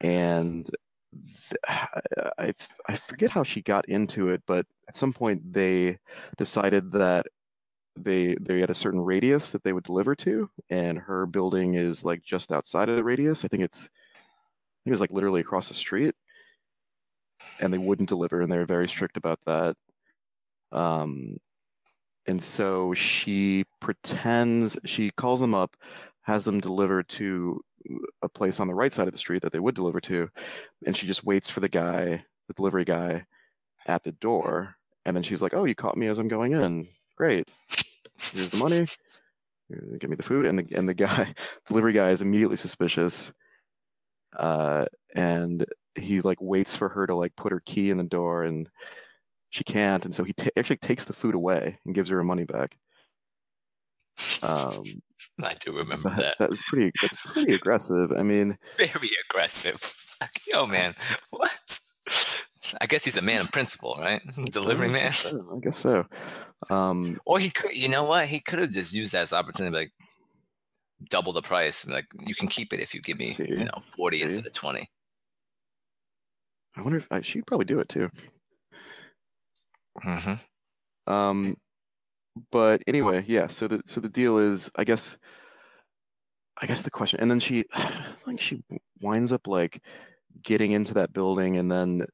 and th- I I forget how she got into it, but at some point they decided that they they had a certain radius that they would deliver to, and her building is like just outside of the radius. I think it's I think it was like literally across the street, and they wouldn't deliver, and they were very strict about that. Um, and so she pretends she calls them up, has them deliver to a place on the right side of the street that they would deliver to, and she just waits for the guy, the delivery guy, at the door. And then she's like, "Oh, you caught me as I'm going in. Great. Here's the money. Give me the food." And the and the guy, delivery guy, is immediately suspicious, uh, and he like waits for her to like put her key in the door and she can't, and so he ta actually takes the food away and gives her her money back. Um, I do remember that, that. that was pretty. That's pretty aggressive. I mean, Very aggressive. Fuck, Yo, man. What? I guess he's a man of principle, right? Delivery man. I guess so. Um, Or he could, you know what? He could have just used that as opportunity, like double the price. Like you can keep it if you give me, See, you know, forty see. instead of twenty. I wonder if I, she'd probably do it too. Mm-hmm. Um, but anyway, yeah. So the so the deal is, I guess, I guess the question, and then she, I think she winds up like getting into that building, and then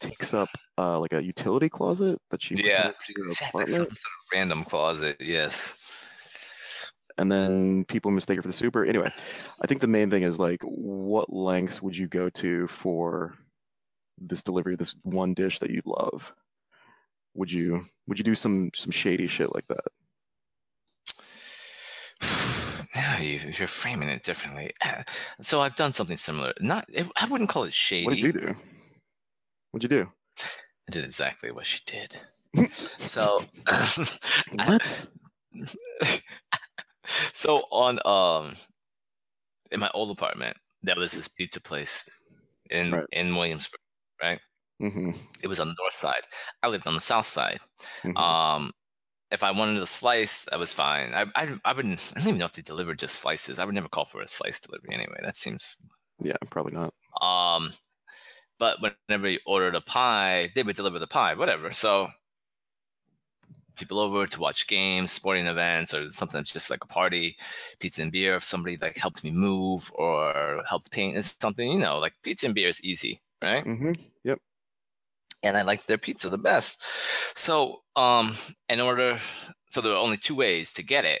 takes up uh, like a utility closet that she Yeah, Exactly, sort of random closet. Yes. and then people mistake her for the super. Anyway, I think the main thing is like, what lengths would you go to for this delivery, this one dish that you love? Would you would you do some some shady shit like that? Yeah, you, you're framing it differently. Uh, So I've done something similar. Not, I wouldn't call it shady. What did you do? What'd you do? I did exactly what she did. so, What? so on um, in my old apartment, there was this pizza place in Right. in Williamsburg. Right, hmm it was on the north side. I lived on the south side. hmm Um, if I wanted a slice, that was fine. I, I, I wouldn't. I don't even know if they delivered just slices. I would never call for a slice delivery anyway. That seems. yeah, probably not. Um, but whenever you ordered a pie, they would deliver the pie, whatever. So people over to watch games, sporting events, or sometimes just like a party, pizza and beer. If somebody like helped me move or helped paint or something, you know, like pizza and beer is easy, right? hmm Yep. And I liked their pizza the best. So, um, in order, so there were only two ways to get it: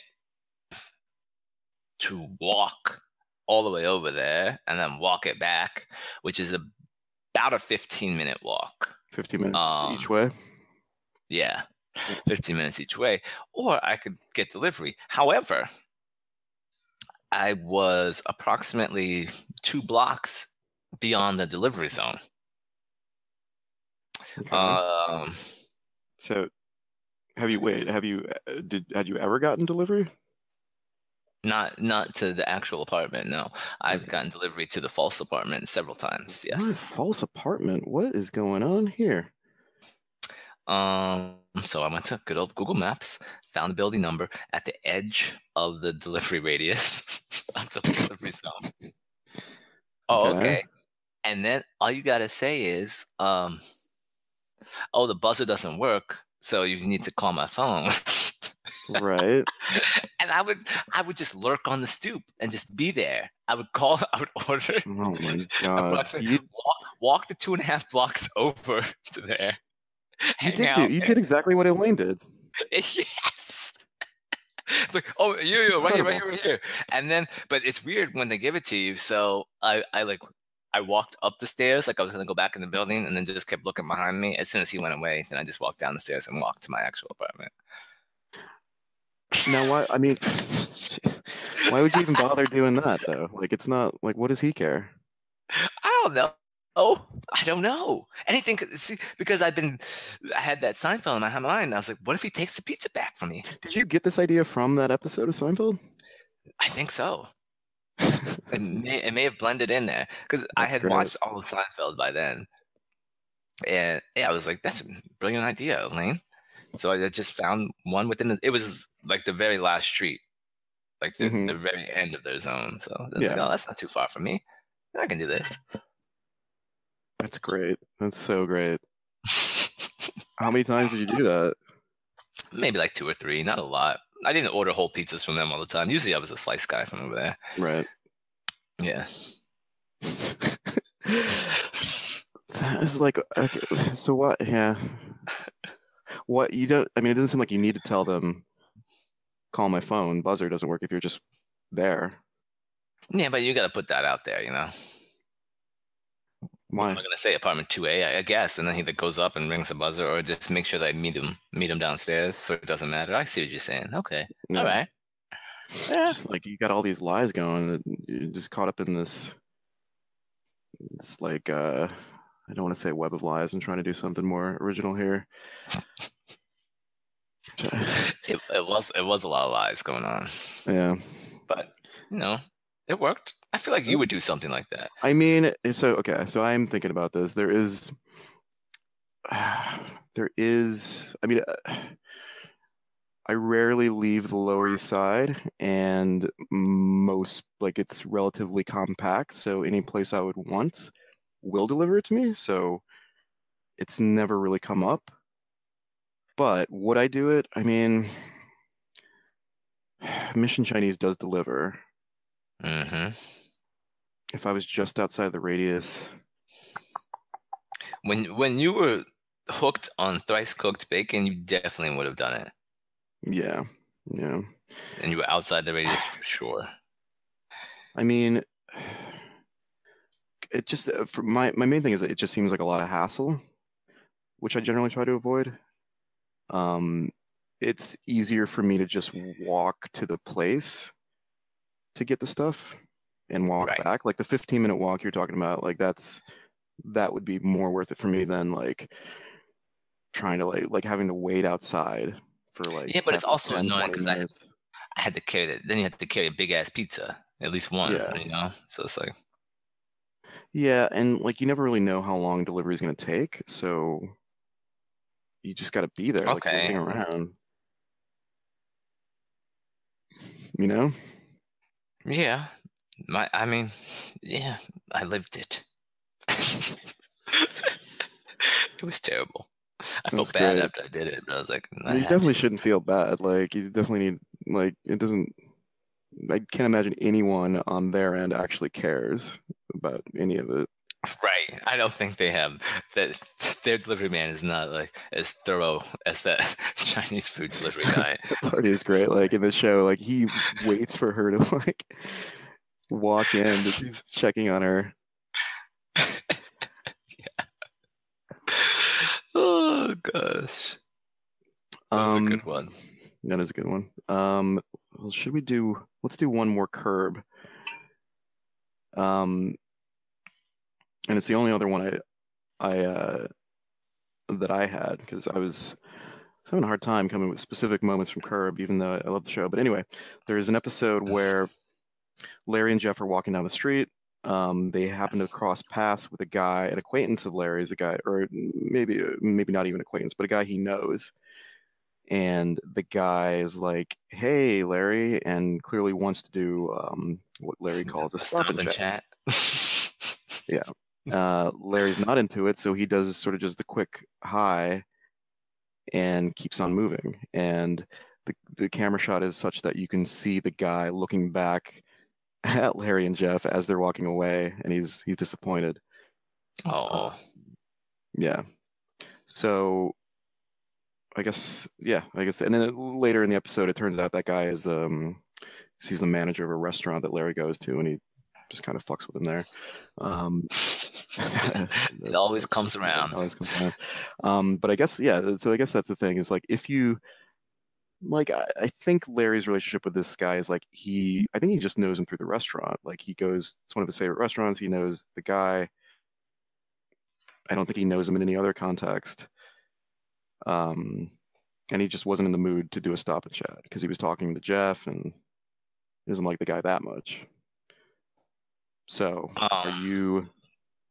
to walk all the way over there and then walk it back, which is about a 15 minute walk. 15 minutes Um, each way. Yeah, 15 minutes each way, or I could get delivery. However, I was approximately two blocks beyond the delivery zone. Okay. Um, so, have you wait? Have you uh, did had you ever gotten delivery? Not not to the actual apartment. No, I've Okay. gotten delivery to the false apartment several times. What? Yes. false apartment. What is going on here? Um. So I went to good old Google Maps, found the building number at the edge of the delivery radius delivery zone. Oh, Okay. okay. And then all you gotta say is, um, oh, the buzzer doesn't work, so you need to call my phone. Right. and I would I would just lurk on the stoop and just be there. I would call. I would order. Oh my god. You, walk, walk the two and a half blocks over to there. you did do. You did exactly what Elaine did. yes. like, oh, you, you, right here, right here, right here. And then, but it's weird when they give it to you. So I, I like, I walked up the stairs, like I was gonna go back in the building, and then just kept looking behind me. As soon as he went away, then I just walked down the stairs and walked to my actual apartment. Now, why? I mean, why would you even bother doing that though? Like, it's not like what does he care? I don't know. Oh, I don't know. Anything see, because I've been, I had that Seinfeld in my mind. I was like, what if he takes the pizza back from me? Did you get this idea from that episode of Seinfeld? I think so. It may, it may have blended in there because I had great. watched all of Seinfeld by then, and yeah, I was like, "That's a brilliant idea, Elaine." So I just found one within the. It was like the very last street, like the, Mhm. the very end of their zone. So I was like, Yeah. "Oh, that's not too far from me. I can do this." That's great. That's so great. How many times did you do that? Maybe like two or three, not a lot. I didn't order whole pizzas from them all the time. Usually, I was a slice guy from over there. Right. Yeah. That is like okay. So what? Yeah. What you don't? I mean, it doesn't seem like you need to tell them. Call my phone. Buzzer doesn't work if you're just there. Yeah, but you got to put that out there, you know. Why? I'm gonna say apartment two A, I guess, and then he like goes up and rings a buzzer, or just make sure that I meet him, meet him downstairs, so it doesn't matter. I see what you're saying. Okay, Yeah. all right. Yeah. Just like you got all these lies going, you're just caught up in this. It's like uh, I don't want to say web of lies. I'm trying to do something more original here. It, it was it was a lot of lies going on, yeah. but you know, it worked. I feel like you would do something like that. I mean, so okay, so I'm thinking about this. There is, there is. I mean, I rarely leave the Lower East Side, and most like it's relatively compact. So any place I would want will deliver it to me. So it's never really come up. But would I do it? I mean, Mission Chinese does deliver. Hmm If I was just outside the radius, when when you were hooked on thrice cooked bacon, you definitely would have done it. Yeah, yeah. And you were outside the radius for sure. I mean, it just uh, for my my main thing is it just seems like a lot of hassle, which I generally try to avoid. Um, it's easier for me to just walk to the place to get the stuff and walk Right. back. Like the 15 minute walk you're talking about, like that's that would be more worth it for me than like trying to like like having to wait outside for like Yeah, but it's also 10, annoying 20 'cause I- minutes. I had to carry that. Then you had to carry a big ass pizza, at least one. Yeah. You know, so it's like Yeah, and like you never really know how long delivery is going to take, so you just got to be there, like Okay. waiting around. You know? Yeah. My, I mean, yeah, I lived it. it was terrible. I felt That's bad great. after I did it, but I was like, I You definitely shouldn't feel bad. Like you definitely need like it doesn't I can't imagine anyone on their end actually cares about any of it. Right. I don't think they have that. Their delivery man is not like as thorough as that Chinese food delivery guy. Party is great. Like in the show, like he waits for her to like walk in, checking on her. yeah. oh gosh, that Um, a good one. That is a good one. Um, well, should we do? Let's do one more curb. Um, and it's the only other one I, I, uh, that I had because I was, having a hard time coming with specific moments from Curb, even though I love the show. But anyway, there is an episode where Larry and Jeff are walking down the street. Um, they happen to cross paths with a guy, an acquaintance of Larry's, a guy, or maybe maybe not even acquaintance, but a guy he knows and the guy is like, "Hey, Larry," and clearly wants to do um, what Larry calls a stop, and chat. chat. Uh, Larry's not into it, so he does sort of just the quick hi and keeps on moving. And the the camera shot is such that you can see the guy looking back at Larry and Jeff as they're walking away, and he's he's disappointed. oh, Yeah. So I guess yeah, I guess and then later in the episode it turns out that guy is um he's the manager of a restaurant that Larry goes to and he just kind of fucks with him there. Um it always comes around. always comes around. Um but I guess yeah, so I guess that's the thing is like if you like I, I think Larry's relationship with this guy is like he I think he just knows him through the restaurant. Like he goes it's one of his favorite restaurants, he knows the guy. I don't think he knows him in any other context. Um, and he just wasn't in the mood to do a stop and chat because he was talking to Jeff and doesn't like the guy that much. So, are Um, you?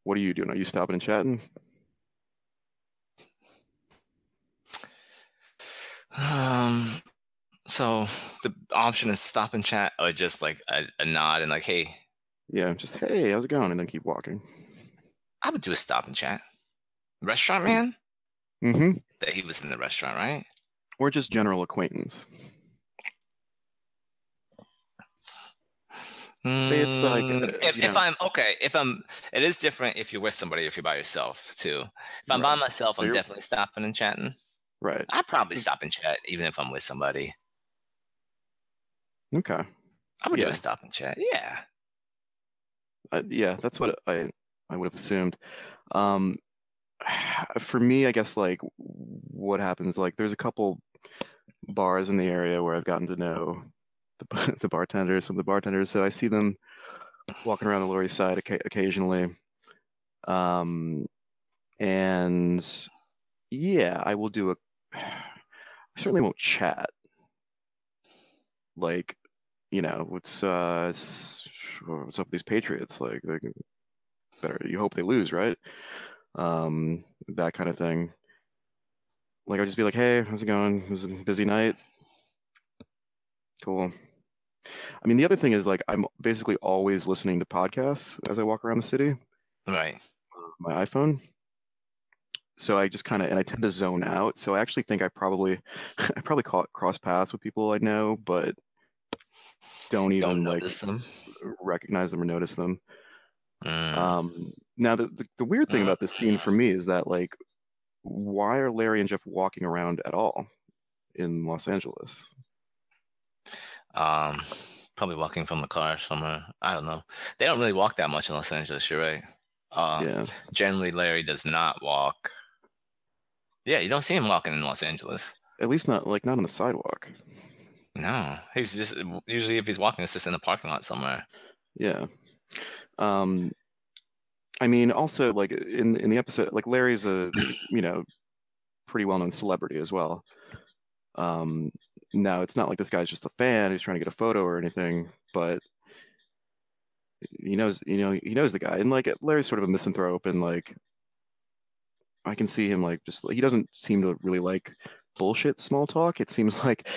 What are you doing? Are you stopping and chatting? Um, so the option is stop and chat, or just like a, a nod and like, hey, Yeah, just hey, how's it going? And then keep walking. I would do a stop and chat. Restaurant man? Mm-hmm. That he was in the restaurant, right? Or just general acquaintance. Say it's like, Mm, if, if I'm okay, if I'm, it is different if you're with somebody, if you're by yourself too. If I'm by myself, So I'm definitely stopping and chatting. Right. I'd probably stop and chat even if I'm with somebody. Okay. I would do Yeah. a stop and chat. Yeah. Uh, yeah, that's what I I would have assumed. Um, for me, I guess like what happens like there's a couple bars in the area where I've gotten to know the the bartenders, some of the bartenders, so I see them walking around the Lower East Side occa- occasionally. Um, and yeah, I will do a. I certainly won't chat. Like, you know, what's uh, what's up with these Patriots? Like, they better. You hope they lose, right? Um, that kind of thing. Like, I'll just be like, "Hey, how's it going? It was a busy night. Cool." I mean, the other thing is like I'm basically always listening to podcasts as I walk around the city Right. my iPhone. So I just kind of and I tend to zone out. So I actually think I probably I probably call it cross paths with people I know, but don't even Don't like them. recognize them or notice them. Mm. Um, now the, the, the weird thing about this scene for me is that like why are Larry and Jeff walking around at all in Los Angeles? Um, probably walking from the car somewhere. I don't know. They don't really walk that much in Los Angeles. You're right. Uh, yeah. Generally, Larry does not walk. Yeah, you don't see him walking in Los Angeles. At least not like not on the sidewalk. No, he's just usually if he's walking, it's just in the parking lot somewhere. Yeah. Um, I mean, also like in in the episode, like Larry's a you know pretty well known celebrity as well. Um, now it's not like this guy's just a fan who's trying to get a photo or anything, but he knows you know he knows the guy, and like Larry's sort of a misanthrope, and like I can see him like just he doesn't seem to really like bullshit small talk. It seems like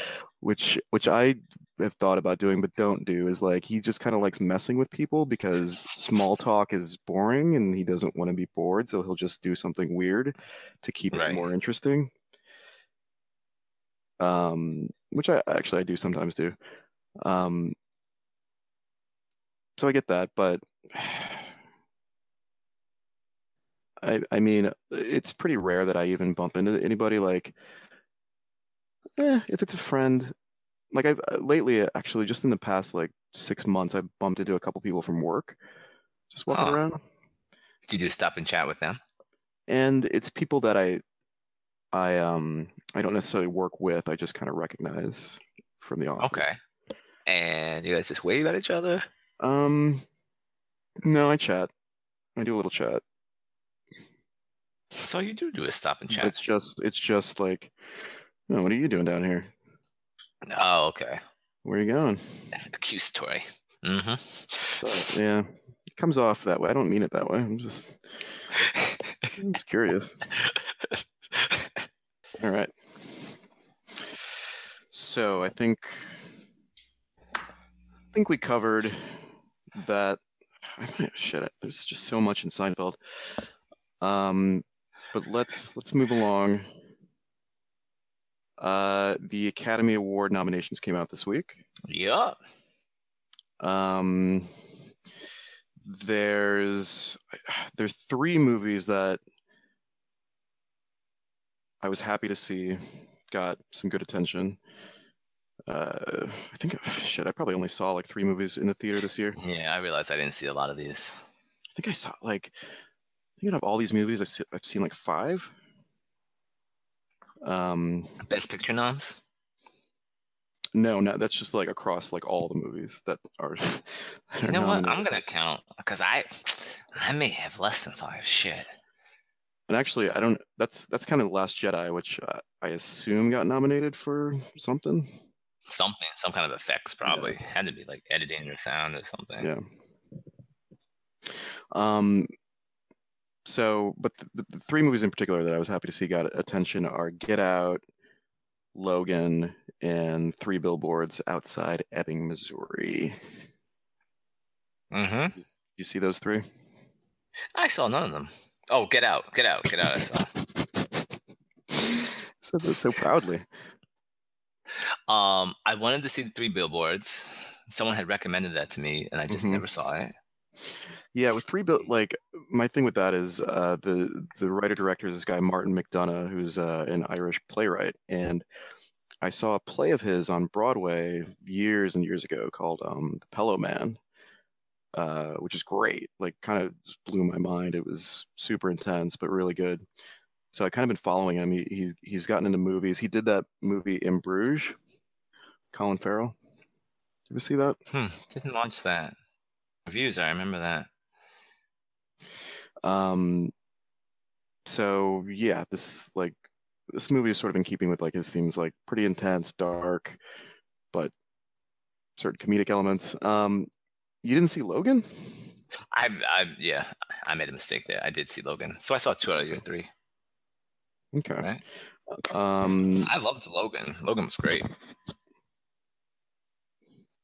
which which I have thought about doing but don't do is like he just kind of likes messing with people because small talk is boring and he doesn't want to be bored so he'll just do something weird to keep right. it more interesting um which i actually i do sometimes do um so i get that but i i mean it's pretty rare that i even bump into anybody like eh, if it's a friend like I've uh, lately actually just in the past like six months I bumped into a couple people from work, just walking huh. around. Do you do stop and chat with them? And it's people that I I um I don't necessarily work with. I just kind of recognize from the office. Okay. And you guys just wave at each other? Um no, I chat. I do a little chat. So you do do a stop and chat. It's just it's just like, oh, what are you doing down here? Oh, okay. Where are you going? Accusatory. Mm-hmm. So, yeah, it comes off that way. I don't mean it that way. I'm just, I'm just curious. All right. So I think, I think we covered that. Shit, there's just so much in Seinfeld. Um, but let's let's move along. Uh, the Academy Award nominations came out this week. Yeah. Um, there's there's three movies that I was happy to see got some good attention. Uh, I think shit, I probably only saw like three movies in the theater this year. Yeah, I realized I didn't see a lot of these. I think I saw like I think out of all these movies, I've seen like five. Um, Best Picture noms? No, no, that's just like across like all the movies that are. that you know what? I'm gonna count because I, I may have less than five. Shit. And actually, I don't. That's that's kind of the Last Jedi, which uh, I assume got nominated for something. Something, some kind of effects, probably yeah. had to be like editing or sound or something. Yeah. Um, so, but the, the, three movies in particular that I was happy to see got attention are Get Out, Logan, and Three Billboards Outside Ebbing, Missouri. Mm-hmm. You see those three? I saw none of them. Oh, Get Out, Get Out, Get Out. I saw. said that so proudly. Um, I wanted to see the Three Billboards. Someone had recommended that to me, and I just mm-hmm. never saw it. Yeah, with three bill like my thing with that is uh, the the writer director is this guy Martin McDonagh, who's uh, an Irish playwright, and I saw a play of his on Broadway years and years ago called um, The Pillowman, uh, which is great. Like, kind of blew my mind. It was super intense, but really good. So I kind of been following him. He, he's he's gotten into movies. He did that movie in Bruges, Colin Farrell. Did you see that? Hmm, didn't watch that. Reviews, I remember that. Um, so yeah, this like this movie is sort of in keeping with like his themes, like pretty intense, dark, but certain comedic elements. Um, you didn't see Logan? I, I, yeah, I made a mistake there. I did see Logan, so I saw two out of your three. Okay. Right? Um, I loved Logan. Logan was great.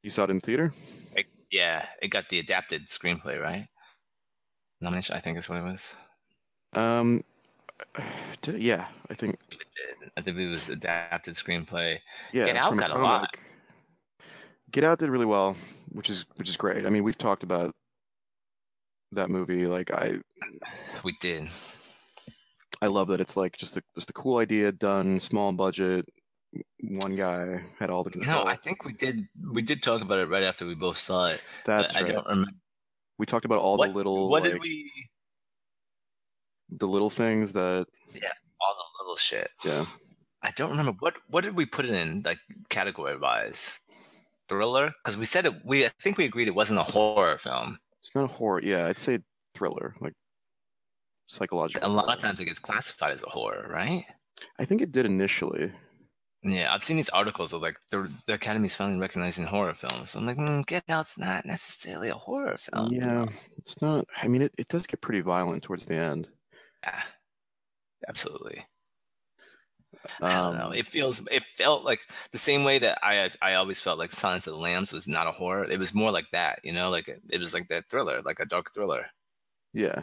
You saw it in theater? It, yeah, it got the adapted screenplay, right? nomination. I think is what it was. Um, did, yeah, I think it did. I think it was adapted screenplay. Yeah, Get Out got a, a lot. Get Out did really well, which is which is great. I mean, we've talked about that movie. Like I, We did. I love that it's like just a just a cool idea done, small budget. One guy had all the control. No, I think we did. We did talk about it right after we both saw it. That's I right. don't remember. We talked about all what, the little What like, did we? the little things that yeah All the little shit. yeah. I don't remember what. What did we put it in like category wise? Thriller? Because we said it. We I think we agreed it wasn't a horror film. It's not a horror. Yeah, I'd say thriller, like psychological. A lot of times it gets classified as a horror, right? I think it did initially. Yeah, I've seen these articles of like the, the Academy's finally recognizing horror films. I'm like, mm, Get Out's not necessarily a horror film. yeah, it's not. I mean, it, it does get pretty violent towards the end. Yeah, absolutely. I don't know. Um, It feels. It felt like the same way that I I always felt like Silence of the Lambs was not a horror. It was more like that, you know, like it, it was like that thriller, like a dark thriller. yeah,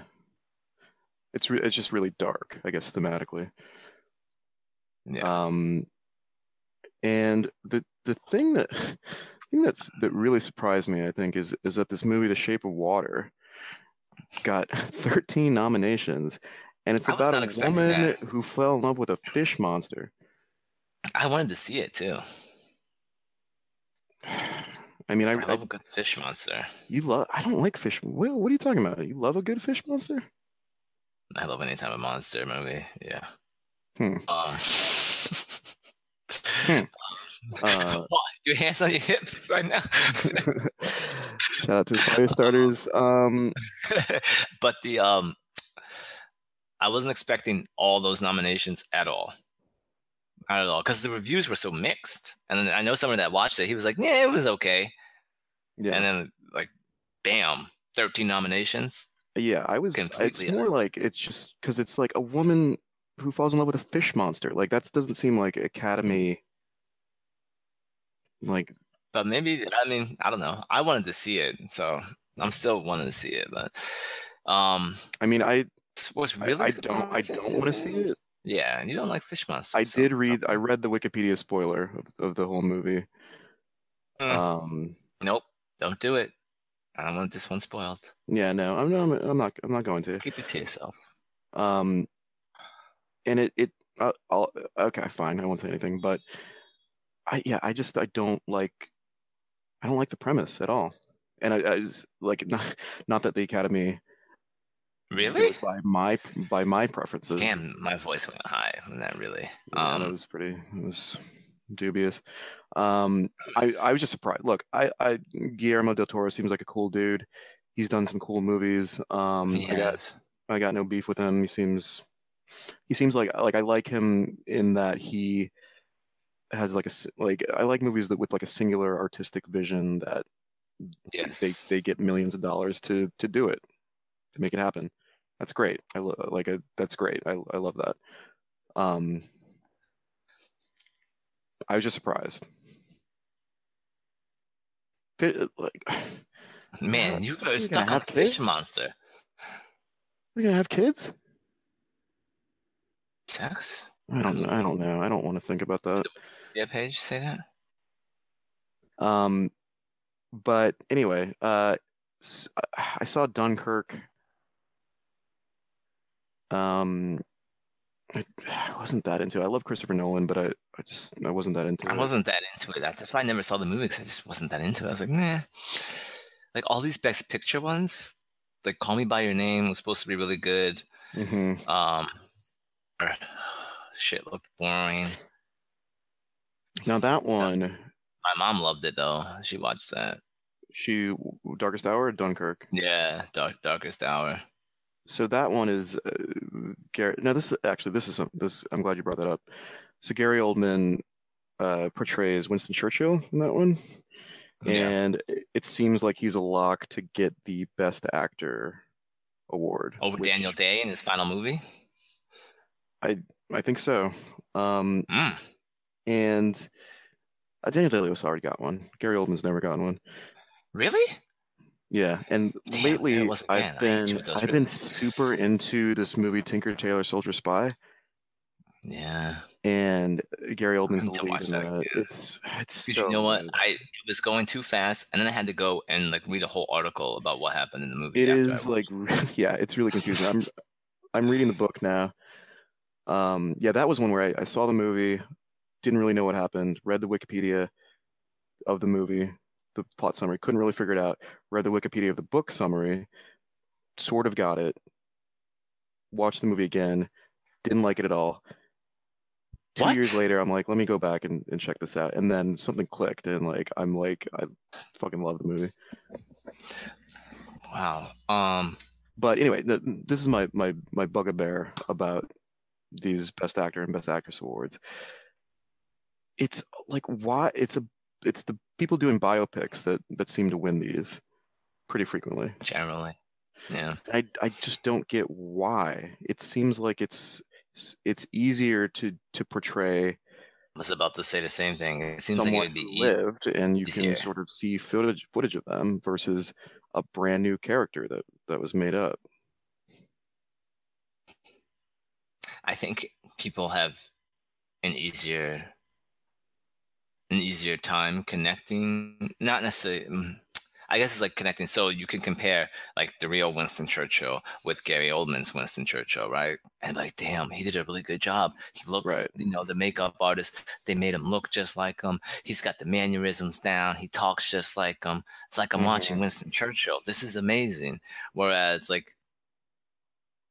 it's re- it's just really dark, I guess thematically. Yeah. Um, and the the thing that thing that's that really surprised me, I think, is is that this movie, The Shape of Water, got 13 nominations, and it's I about a woman that. who fell in love with a fish monster. I wanted to see it too. I mean, I, I I love a good fish monster. you love. I don't like fish. What, what are you talking about? You love a good fish monster? I love any type of monster movie. Yeah. Hmm. Uh, Hmm. Uh? Your hands on your hips right now. shout out to the fire starters. Um, but the um, I wasn't expecting all those nominations at all. Not at all, because the reviews were so mixed. And then I know someone that watched it, he was like, "Yeah, it was okay." yeah, And then like, bam, thirteen nominations. Yeah. I was. It's more like it's just because it's like a woman who falls in love with a fish monster. Like that doesn't seem like Academy. Like But maybe I mean I don't know. I wanted to see it, so I'm still wanting to see it. But um, I mean, I was really I don't I don't want to see it. Yeah, and you don't like fish monsters. I so- did read. so- I read the Wikipedia spoiler of, of the whole movie. Mm. Um, Nope, don't do it. I don't want this one spoiled. yeah, no, I'm, I'm I'm not I'm not going to. Keep it to yourself. Um, and it it uh, I'll, okay, fine. I won't say anything, but I yeah, I just I don't like I don't like the premise at all. And I, I just like not not that the Academy Really? goes by my by my preferences. Damn, my voice went high that. Really. Yeah, that Um, was pretty. It was dubious. Um, I I was just surprised. Look, I I Guillermo del Toro seems like a cool dude. He's done some cool movies. Um, I got yes. I got no beef with him. He seems he seems like like I like him in that he has like a like I like movies that with like a singular artistic vision that Yes. they they get millions of dollars to to do it to make it happen. That's great. I lo- like a, that's great. I I love that. Um, I was just surprised. Like, Man, you You're guys gonna stuck on have fish kids? monster. we're gonna have kids? Sex? I don't know. I don't know. I don't want to think about that. Yeah, Paige, say that. Um, but anyway, uh, I saw Dunkirk. Um, I, I wasn't that into it. I love Christopher Nolan, but I, I just I wasn't that into I wasn't that into it. That- That's why I never saw the movie because I just wasn't that into it. I was like, nah. Like all these Best Picture ones, like Call Me by Your Name was supposed to be really good. hmm Um, or, shit looked boring. Now that one, My mom loved it though. She watched that. she Darkest Hour or Dunkirk. Yeah, Dark Darkest Hour. So that one is uh, Gary. Now this is actually this is some, this. I'm glad you brought that up. So Gary Oldman uh, portrays Winston Churchill in that one. Yeah. and it- seems like he's a lock to get the best actor award Over which Daniel Day in his final movie. I think so. Um, Mm. and uh, Daniel Day Lewis already got one. Gary Oldman's never gotten one. Really? Yeah, and Damn, lately there it was again. I've I hate you been I've been super into this movie Tinker Tailor Soldier Spy. Yeah. and Gary Oldman's the lead in that. It's it's so you know what? good. I it was going too fast, and then I had to go and like read a whole article about what happened in the movie. It is like yeah, it's really confusing. I'm I'm reading the book now. Um, yeah, that was one where I, I saw the movie, didn't really know what happened, read the Wikipedia of the movie, the plot summary, couldn't really figure it out, read the Wikipedia of the book summary, sort of got it, watched the movie again, didn't like it at all. Two What? years later, I'm like, let me go back and, and check this out. And then something clicked, and like, I'm like, I fucking love the movie. Wow. Um. But anyway, th this is my my my bugaboo about these Best Actor and Best Actress awards. It's like why it's a it's the people doing biopics that that seem to win these pretty frequently. Generally. Yeah. I I just don't get why. It seems like it's it's easier to to portray I was about to say the same thing. It seems like it would be lived and you easier. can sort of see footage footage of them versus a brand new character that that was made up. I think people have an easier an easier time connecting not necessarily mm, I guess it's like connecting so you can compare like the real Winston Churchill with Gary Oldman's Winston Churchill, right? And like damn, he did a really good job. He looks Right. you know, the makeup artist, they made him look just like him. He's got the mannerisms down. He talks just like him. It's like I'm watching Winston Churchill. This is amazing. Whereas like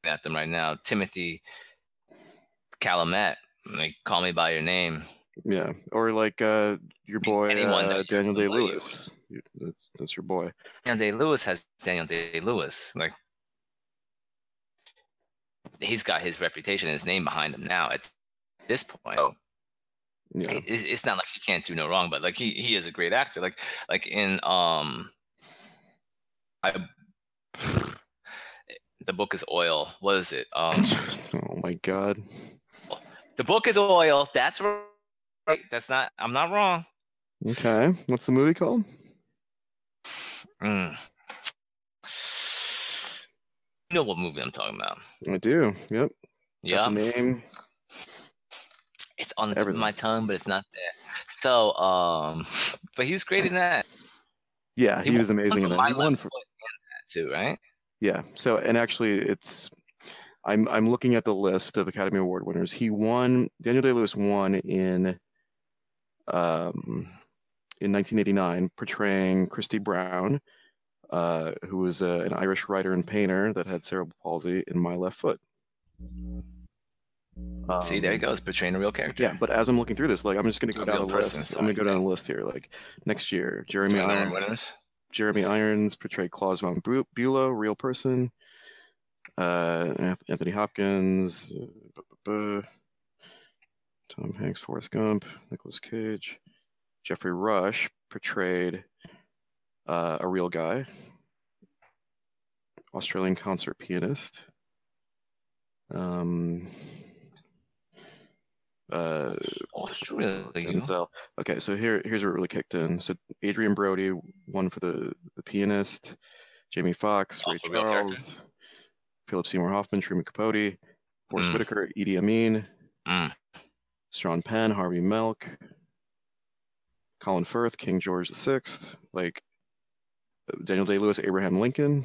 at them right now, Timothy Chalamet, like call me by your name. Yeah, or like uh, your boy uh, Daniel Day Lewis. That's that's your boy. Daniel Day Lewis has Daniel Day Lewis. Like he's got his reputation and his name behind him now. At this point, Yeah, it- it's, it's not like he can't do no wrong, but like he he is a great actor. Like like in um, I the book is oil. What is it? Um, oh my god. the book is oil. That's right. That's not. I'm not wrong. Okay, what's the movie called? Mm. You know what movie I'm talking about? I do. Yep. Yeah, name. it's on the tip of my tongue, but it's not there. So, um, but he was great in that. Yeah, he was amazing in that. He won for that too, right? yeah. So and actually, it's I'm I'm looking at the list of Academy Award winners. He won. Daniel Day Lewis won in um in 1989, portraying Christy Brown, uh, who was uh, an Irish writer and painter that had cerebral palsy in My Left Foot. See, there he Um, goes, portraying a real character. Yeah, but as I'm looking through this, like I'm just gonna go A down the list. I'm gonna go down the list here. Like next year, Jeremy number Irons. winners. Jeremy Irons portrayed Claus von Bu- Bülow, real person. Uh, Anthony Hopkins, uh, Tom Hanks, Forrest Gump, Nicolas Cage, Geoffrey Rush portrayed uh, a real guy, Australian concert pianist. Um, uh, Australia. Denzel. Okay, so here here's where it really kicked in. So Adrien Brody won for the the pianist, Jamie Foxx, Ray Also a real character. Charles, Philip Seymour Hoffman, Truman Capote, Forrest Mm. Whitaker, Idi Amin, Mm. Sean Penn, Harvey Milk, Colin Firth, King George VI, like Daniel Day Lewis, Abraham Lincoln,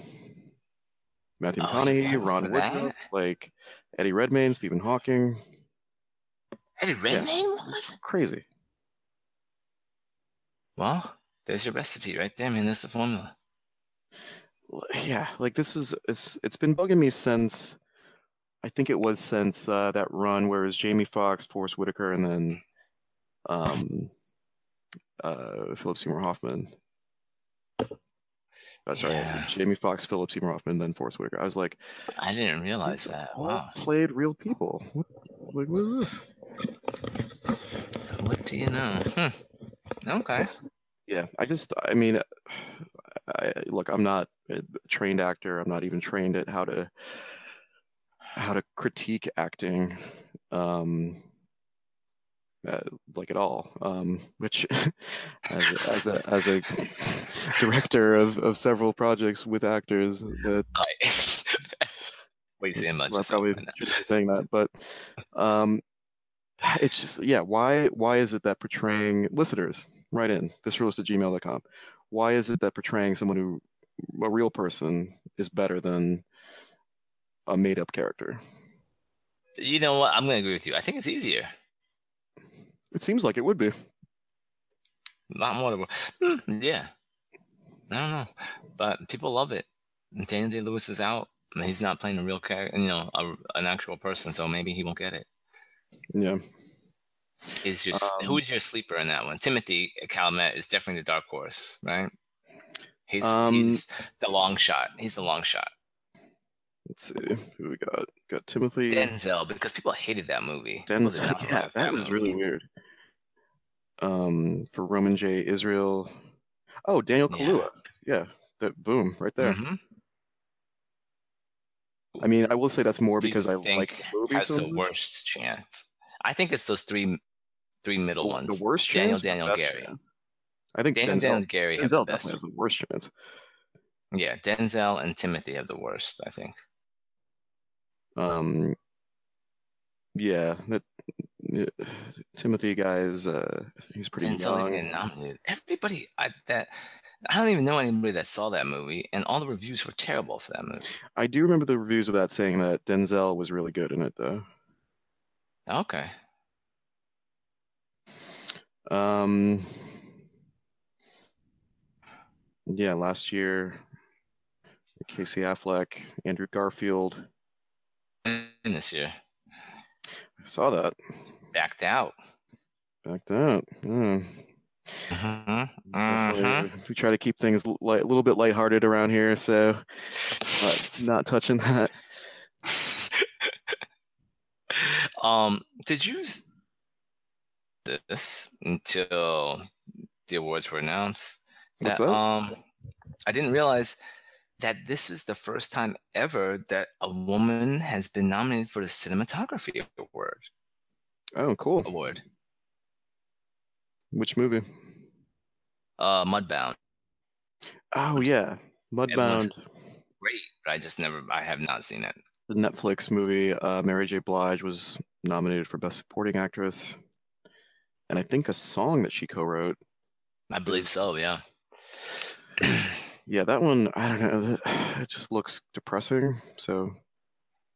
Matthew Oh, McConaughey, yeah, Ron? Woodruff, like Eddie Redmayne, Stephen Hawking. Eddie Redmayne? What? Crazy. Well, there's your recipe right there, man. That's the formula. yeah like this is it's it's been bugging me since i think it was since uh, that run where it was jamie Foxx, forrest whitaker and then um uh philip seymour hoffman uh, sorry Yeah. jamie Foxx, philip seymour hoffman then forrest whitaker i was like I didn't realize that. all Wow. played real people what, like what is this What do you know? Hmm. Okay. yeah i just i mean I, look i'm not a trained actor i'm not even trained at how to how to critique acting um uh, like at all um which as, as a as a director of of several projects with actors that Right. What are you saying about I probably right now? shouldn't be saying that but um it's just yeah. Why why is it that portraying listeners right in visceralist at gmail.com? Why is it that portraying someone who a real person is better than a made up character? You know what? I'm going to agree with you. I think it's easier. It seems like it would be. Not more. Hmm, yeah. I don't know, but people love it. Daniel Day Lewis is out. He's not playing a real character, you know, a, an actual person, so maybe he won't get it. Yeah. Is your um, who's your sleeper in that one? Timothy Chalamet is definitely the dark horse, right? He's um, he's the long shot. He's the long shot. Let's see who we got. Got Timothy Denzel because people hated that movie. Denzel, yeah, that, that was movie. really weird. Um, for Roman J. Israel. Oh, Daniel Kaluuya. Yeah, yeah that boom right there. Mm-hmm. I mean, I will say that's more because I like the movie has so the much. worst chance. I think it's those three, three middle the, ones. The worst Daniel, chance. Daniel, Gary. Chance. I think Daniel, Denzel, Daniel Gary. Denzel definitely has the worst chance. Yeah, Denzel and Timothy have the worst. I think. Um. Yeah, that yeah, Timothée guy is. Uh, he's pretty Denzel young. nominated. Everybody, I that I don't even know anybody that saw that movie, and all the reviews were terrible for that movie. I do remember the reviews of that saying that Denzel was really good in it, though. Okay. Um. Yeah, last year, Casey Affleck, Andrew Garfield. In this year. I saw that. Backed out. Backed out. Mm-hmm. Mm-hmm. We try to keep things light, a little bit lighthearted around here, so not touching that. um, did you this until the awards were announced? That, that? Um, I didn't realize that this is the first time ever that a woman has been nominated for the cinematography award. Oh, cool! Award. Which movie? Uh, Mudbound. Oh yeah, Mudbound. Great, but I just never. I have not seen it. The Netflix movie. Uh, Mary J. Blige was nominated for Best Supporting Actress, and I think a song that she co-wrote. I believe so. Yeah. yeah, that one. I don't know. It just looks depressing. So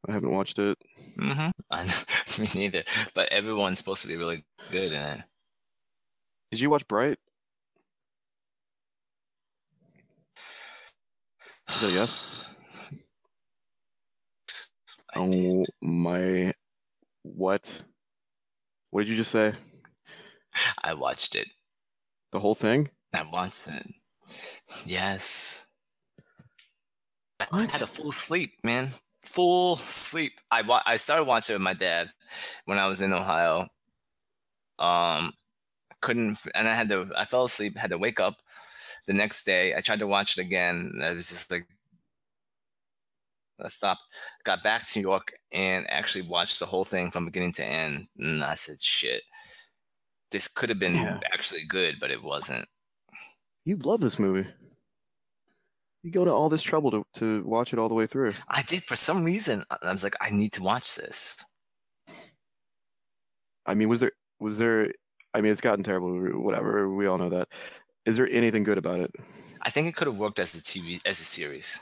I haven't watched it. Mm-hmm. Me neither. But everyone's supposed to be really good in it. Did you watch Bright? Is that yes? oh my! What? What did you just say? I watched it. The whole thing? I watched it. Yes. What? I had a full sleep, man. Full sleep. I wa- I started watching with my dad when I was in Ohio. Um, couldn't and I had to I fell asleep, had to wake up the next day. I tried to watch it again. I was just like I stopped, got back to New York and actually watched the whole thing from beginning to end. And I said, shit, this could have been yeah. actually good, but it wasn't. You love this movie. You go to all this trouble to, to watch it all the way through. I did for some reason. I was like, I need to watch this. I mean, was there was there I mean, it's gotten terrible. Whatever, we all know that. Is there anything good about it? I think it could have worked as a TV as a series.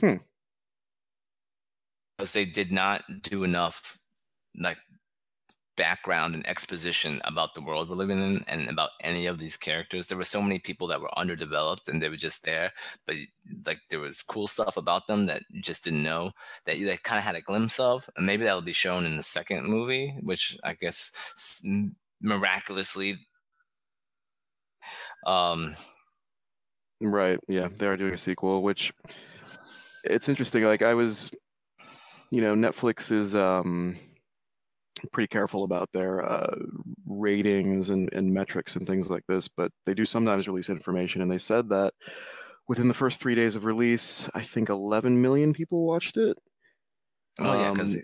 Hmm. Because they did not do enough, like background and exposition about the world we're living in and about any of these characters. There were so many people that were underdeveloped and they were just there, but like there was cool stuff about them that you just didn't know that you like kind of had a glimpse of, and maybe that'll be shown in the second movie, which I guess miraculously um right yeah they are doing a sequel which it's interesting like i was you know netflix is um pretty careful about their uh, ratings and, and metrics and things like this but they do sometimes release information and they said that within the first three days of release i think 11 million people watched it Oh yeah, because um,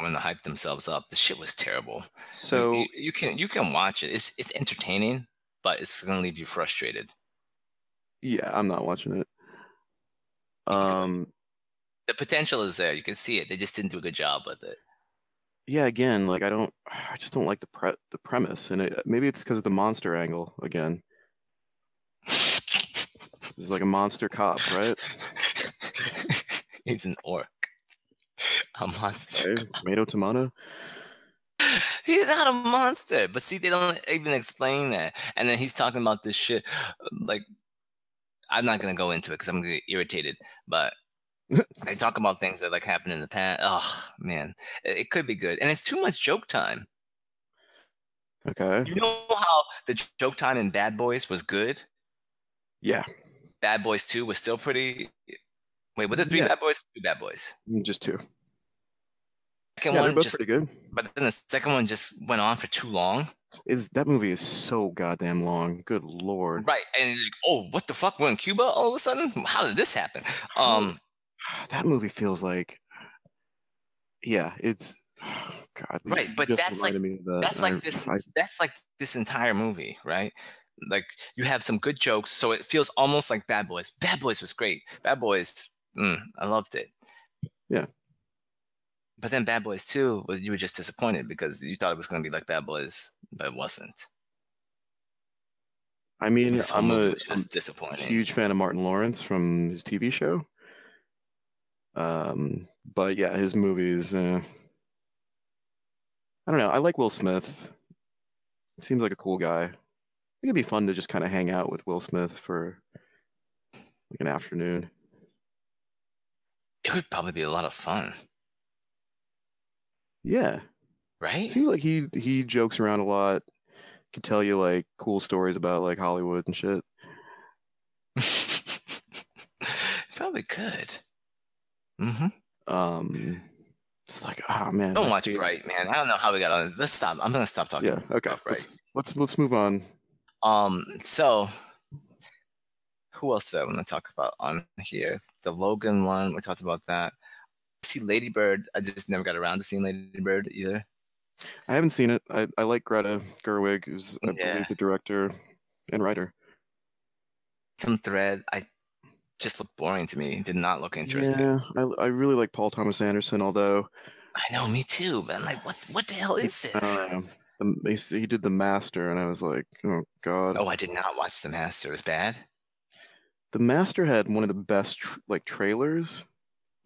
when they hype themselves up, the shit was terrible. So you, you, can you can watch it. It's it's entertaining, but it's gonna leave you frustrated. Yeah, I'm not watching it. Um, the potential is there. You can see it. They just didn't do a good job with it. Yeah, again, like I don't, I just don't like the pre the premise, and it, maybe it's because of the monster angle again. This is like a monster cop, right? He's an orc. A monster. Right? Tomato, tomato. He's not a monster. But see, they don't even explain that. And then he's talking about this shit. Like, I'm not gonna go into it because I'm gonna get irritated. But they talk about things that like happened in the past. Oh man, it, it could be good, and it's too much joke time. Okay. You know how the joke time in Bad Boys was good. Yeah, Bad Boys Two was still pretty. Wait, were there three Yeah. Bad Boys? Two Bad Boys. just two. Second Yeah, they're one both just, pretty good. but then the second one just went on for too long. Is that movie is so goddamn long? Good lord. Right, and like, oh, what the fuck? We're in Cuba all of a sudden. How did this happen? Um, That movie feels like, yeah, it's God. Right, but that's like- reminded me of that. that's I- like this. I- That's like this entire movie, right? Like you have some good jokes, so it feels almost like Bad Boys. Bad Boys was great. Bad Boys, mm, I loved it. Yeah. But then Bad Boys Two, was you were just disappointed because you thought it was going to be like Bad Boys, but it wasn't. I mean, I'm a I'm just a huge fan of Martin Lawrence from his TV show. Um, but yeah, his movies. Uh, I don't know. I like Will Smith. Seems like a cool guy. I think it'd be fun to just kind of hang out with Will Smith for like an afternoon. It would probably be a lot of fun, Yeah, right? seems like he he jokes around a lot. Could tell you like cool stories about like Hollywood and shit. probably could. Mm-hmm. Um, it's like, oh man, Don't watch favorite- Bright, man. I don't know how we got on. Let's stop. I'm gonna stop talking. Yeah, okay. about Bright. Let's, let's let's move on. Um, so who else did I want to talk about on here? The Logan one, we talked about that. See Lady Bird. I just never got around to seeing Lady Bird either. I haven't seen it. I, I like Greta Gerwig, who's I Yeah. believe the director and writer. Some thread, I just looked boring to me. Did not look interesting. Yeah, I, I really like Paul Thomas Anderson, although I know, me too. But I'm like, what? What the hell is this? The, he, did The Master, and I was like, oh god. Oh, I did not watch The Master. It was bad. The Master had one of the best like trailers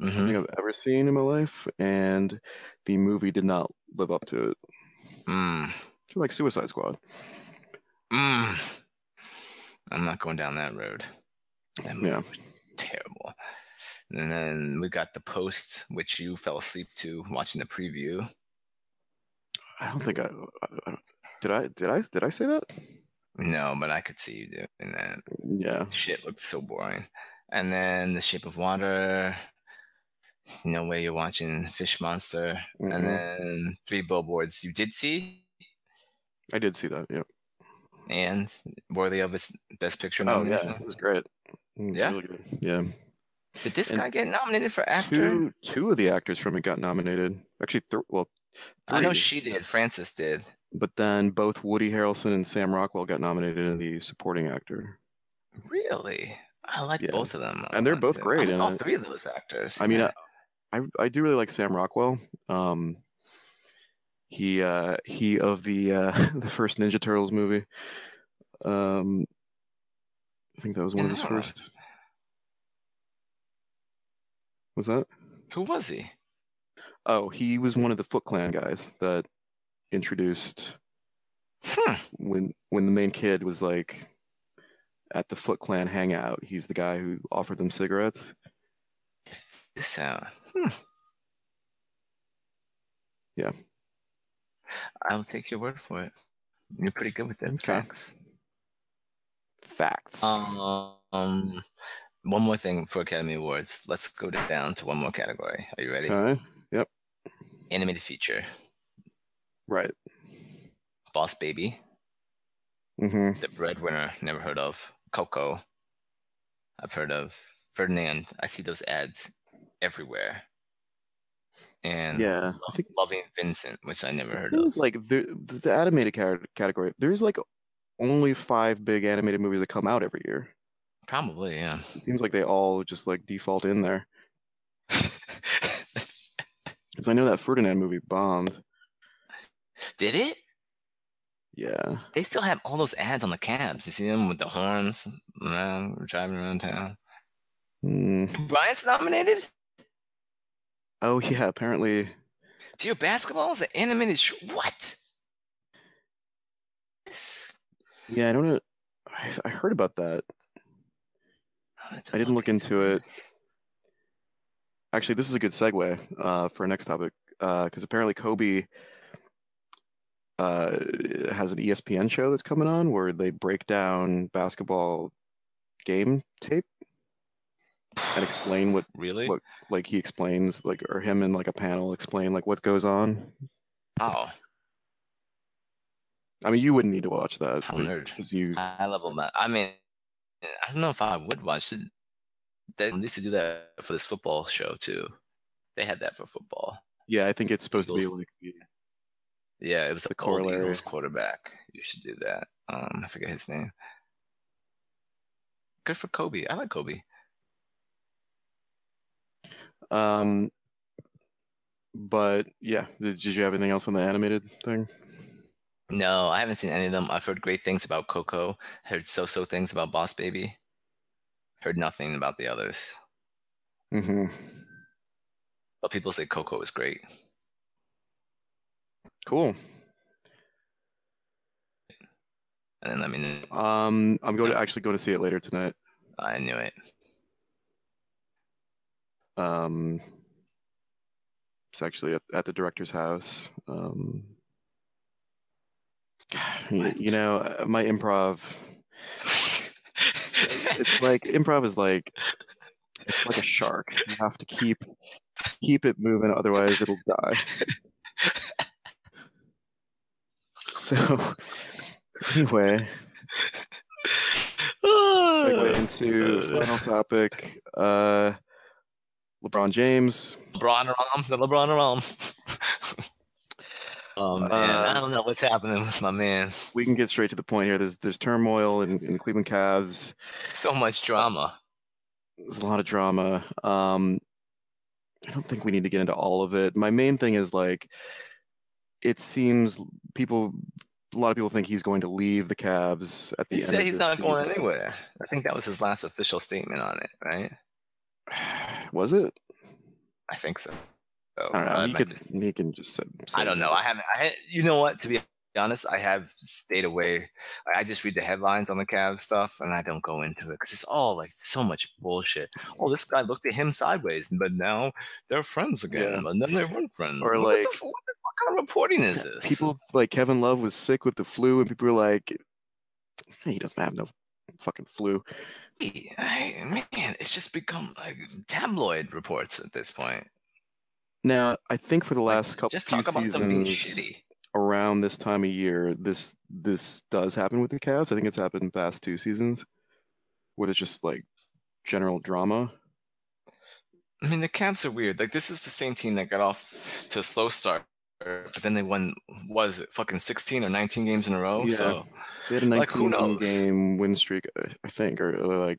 I hmm think I've ever seen in my life, and the movie did not live up to it. Mm. Like Suicide Squad. Mm. I'm not going down that road. That movie Yeah. was terrible. And then we got the post, which you fell asleep to watching the preview. I don't think I, I, don't- did. I did I did I say that? No, but I could see you doing that. Yeah. Shit looked so boring. And then The Shape of Water. No way you're watching Fish Monster. Mhm. And then Three Billboards you did see I did see that. Yeah. and worthy of its Best Picture Oh nomination. yeah, it was great. It Yeah? really good. Yeah. Did this And guy get nominated for actor? Two two of the actors from it got nominated. Actually, th- well, I know she did. Frances did. But then both Woody Harrelson and Sam Rockwell got nominated in the supporting actor. Really? I like Yeah. both of them. And they're both liked it. great I like all it. three of those actors. I mean, yeah. I, I do really like Sam Rockwell. Um, he uh, he of the uh, the first Ninja Turtles movie. Um, I think that was one of his first. Was that? who was he? Oh, he was one of the Foot Clan guys that introduced Hmm. when when the main kid was like at the Foot Clan hangout. He's the guy who offered them cigarettes. Sound. Hmm. Yeah. I'll take your word for it. You're pretty good with them Okay. Facts. Facts. Um, one more thing for Academy Awards. Let's go down to one more category. Are you ready? okay. Yep. Animated feature. Right. Boss Baby. Mm-hmm. The Breadwinner. Never heard of. Coco. I've heard of. Ferdinand. I see those ads everywhere. And Yeah. I think Loving Vincent, which I never heard of. was like the the the animated category. There's like only five big animated movies that come out every year. Probably, yeah. It seems like they all just like default in there. Because I know that Ferdinand movie bombed. Did it? Yeah. They still have all those ads on the cabs. You see them with the horns around, driving around town. Mm. Bryant's nominated. Oh yeah, apparently. Dear Basketball is an animated. Sh- what? Yeah, I don't know. I, I heard about that. I I didn't look into it. Actually, this is a good segue uh, for our next topic because apparently Kobe uh, has an ESPN show that's coming on where they break down basketball game tape and explain what Really? what like he explains like or him in like a panel explain like what goes on. Oh, I mean, you wouldn't need to watch that because you. High level math. I mean, I don't know if I would watch it. They used to do that for this football show too. They had that for football. Yeah, I think it's supposed to be like Yeah, it was The the corollary. Eagles quarterback. You should do that. Um, I forget his name. Good for Kobe. I like Kobe. Um, but yeah, did, did you have anything else on the animated thing? No, I haven't seen any of them. I've heard great things about Coco. Heard so-so things about Boss Baby. Heard nothing about the others. Mm-hmm. But people say Coco is great. Cool. And then let me know. Um, I'm going to actually going to see it later tonight. I knew it. Um, it's actually at, at the director's house. Um, you, you know, uh, my improv. It's like improv is like it's like a shark. You have to keep keep it moving, otherwise it'll die. So anyway, segue into final topic. Uh, LeBron James. LeBron around, the LeBron around. oh man, Uh, I don't know what's happening with my man. We can get straight to the point here. There's there's turmoil in, in the Cleveland Cavs. So much drama. There's a lot of drama. Um, I don't think we need to get into all of it. My main thing is like, it seems people, a lot of people think he's going to leave the Cavs at the end. He end. said of he's not going season. anywhere. I think that was his last official statement on it, right? Was it? I think so. So, I don't know. uh, he could. just- He can just. Say, say I don't know. I haven't. I you know what? To be honest, I have stayed away. I- just read the headlines on the Cavs stuff, and I don't go into it because it's all like so much bullshit. Oh, this guy looked at him sideways, but now they're friends again, Yeah. and then they weren't friends. Or What the like- f- what, the- what kind of reporting is this? People like Kevin Love was sick with the flu, and people were like, he doesn't have no fucking flu. Hey, man, it's just become like tabloid reports at this point. Now, I think for the Like, last couple just few talk about them being seasons, around this time of year, this this does happen with the Cavs. I think it's happened in the past two seasons, where there's just like general drama. I mean, the Cavs are weird. Like, this is the same team that got off to a slow start, but then they won, was it fucking 16 or 19 games in a row? Yeah. So, They had a 19 knows? game win streak, I- think, or, or like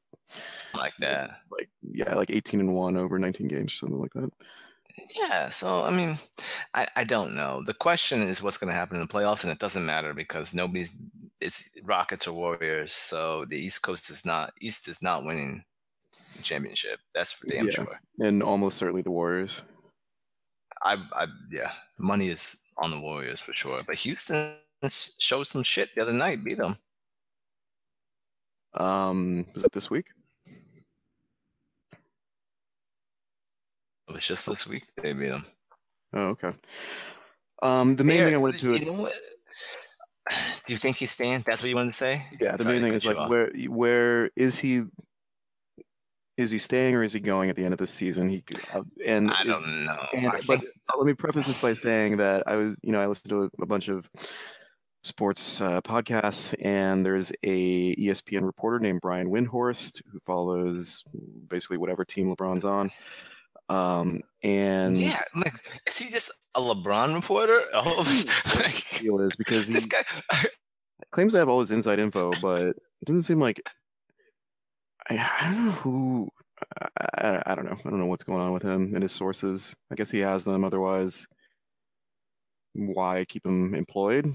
like that. like yeah, like 18 and one over 19 games or something like that. Yeah. So, I mean, I, I don't know. The question is what's going to happen in the playoffs, and it doesn't matter because nobody's, it's Rockets or Warriors. So the East Coast is not, East is not winning the championship. That's for damn Yeah. sure. And almost certainly the Warriors. I, I, yeah, money is on the Warriors for sure. But Houston showed some shit the other night, beat them. Um, was it this week? It was just this week they beat them. Oh, okay. Um, the main thing I wanted to You know what? Do you think he's staying? That's what you wanted to say? Yeah, the Sorry main thing is like off. where where is he? Is he staying or is he going at the end of the season? He could- uh, and I don't know. and- I but think let me preface this by saying that I was, you know, I listened to a, a bunch of sports uh, podcasts, and there's a ESPN reporter named Brian Windhorst who follows basically whatever team LeBron's on. Um, and yeah, like is he just a LeBron reporter? Oh, like, deal is because he this guy. claims to have all his inside info, but it doesn't seem like I, I don't know who. I, I, I don't know. I don't know what's going on with him and his sources. I guess he has them. Otherwise, why keep him employed.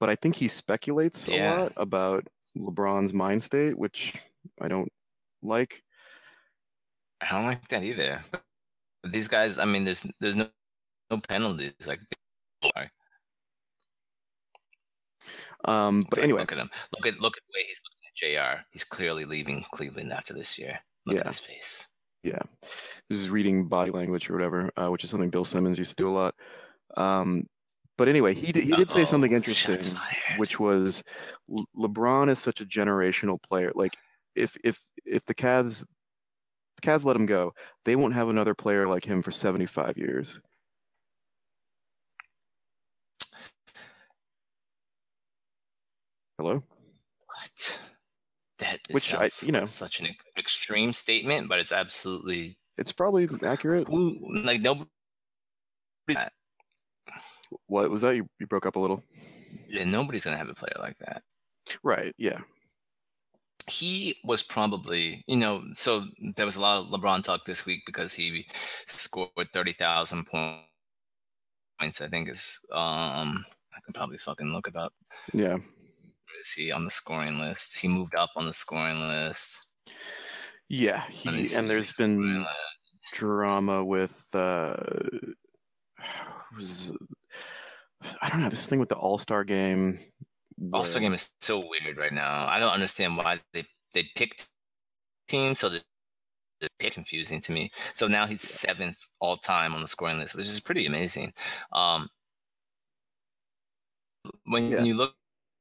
But I think he speculates Yeah. a lot about LeBron's mind state, which I don't like. I don't like that either. But these guys, I mean, there's there's no no penalties. Like, Um, but like, anyway, look at him. Look at look at the way he's looking at J.R. He's clearly leaving Cleveland after this year. Look Yeah. at his face. Yeah, this is reading body language or whatever, uh, which is something Bill Simmons used to do a lot. Um, but anyway, he did, he did say something interesting, which was Le- LeBron is such a generational player. Like if if if the Cavs Cavs let him go, they won't have another player like him for 75 years. Hello? What? That Which I- you know. such an extreme statement, but it's absolutely It's probably accurate. like nobody. What was that? You, you broke up a little. Yeah, nobody's gonna have a player like that. Right. Yeah. He was probably, you know, so there was a lot of LeBron talk this week because he scored 30,000 points, I think is, um, I can probably fucking look it up. Yeah. Where is he on the scoring list? He moved up on the scoring list. Yeah. He and there's been drama with uh was I don't know this thing with the All Star game. All-Star game is so weird right now. I don't understand why they, they picked teams so that it's a bit confusing to me. So now he's seventh all time on the scoring list, which is pretty amazing. Um, when Yeah. you look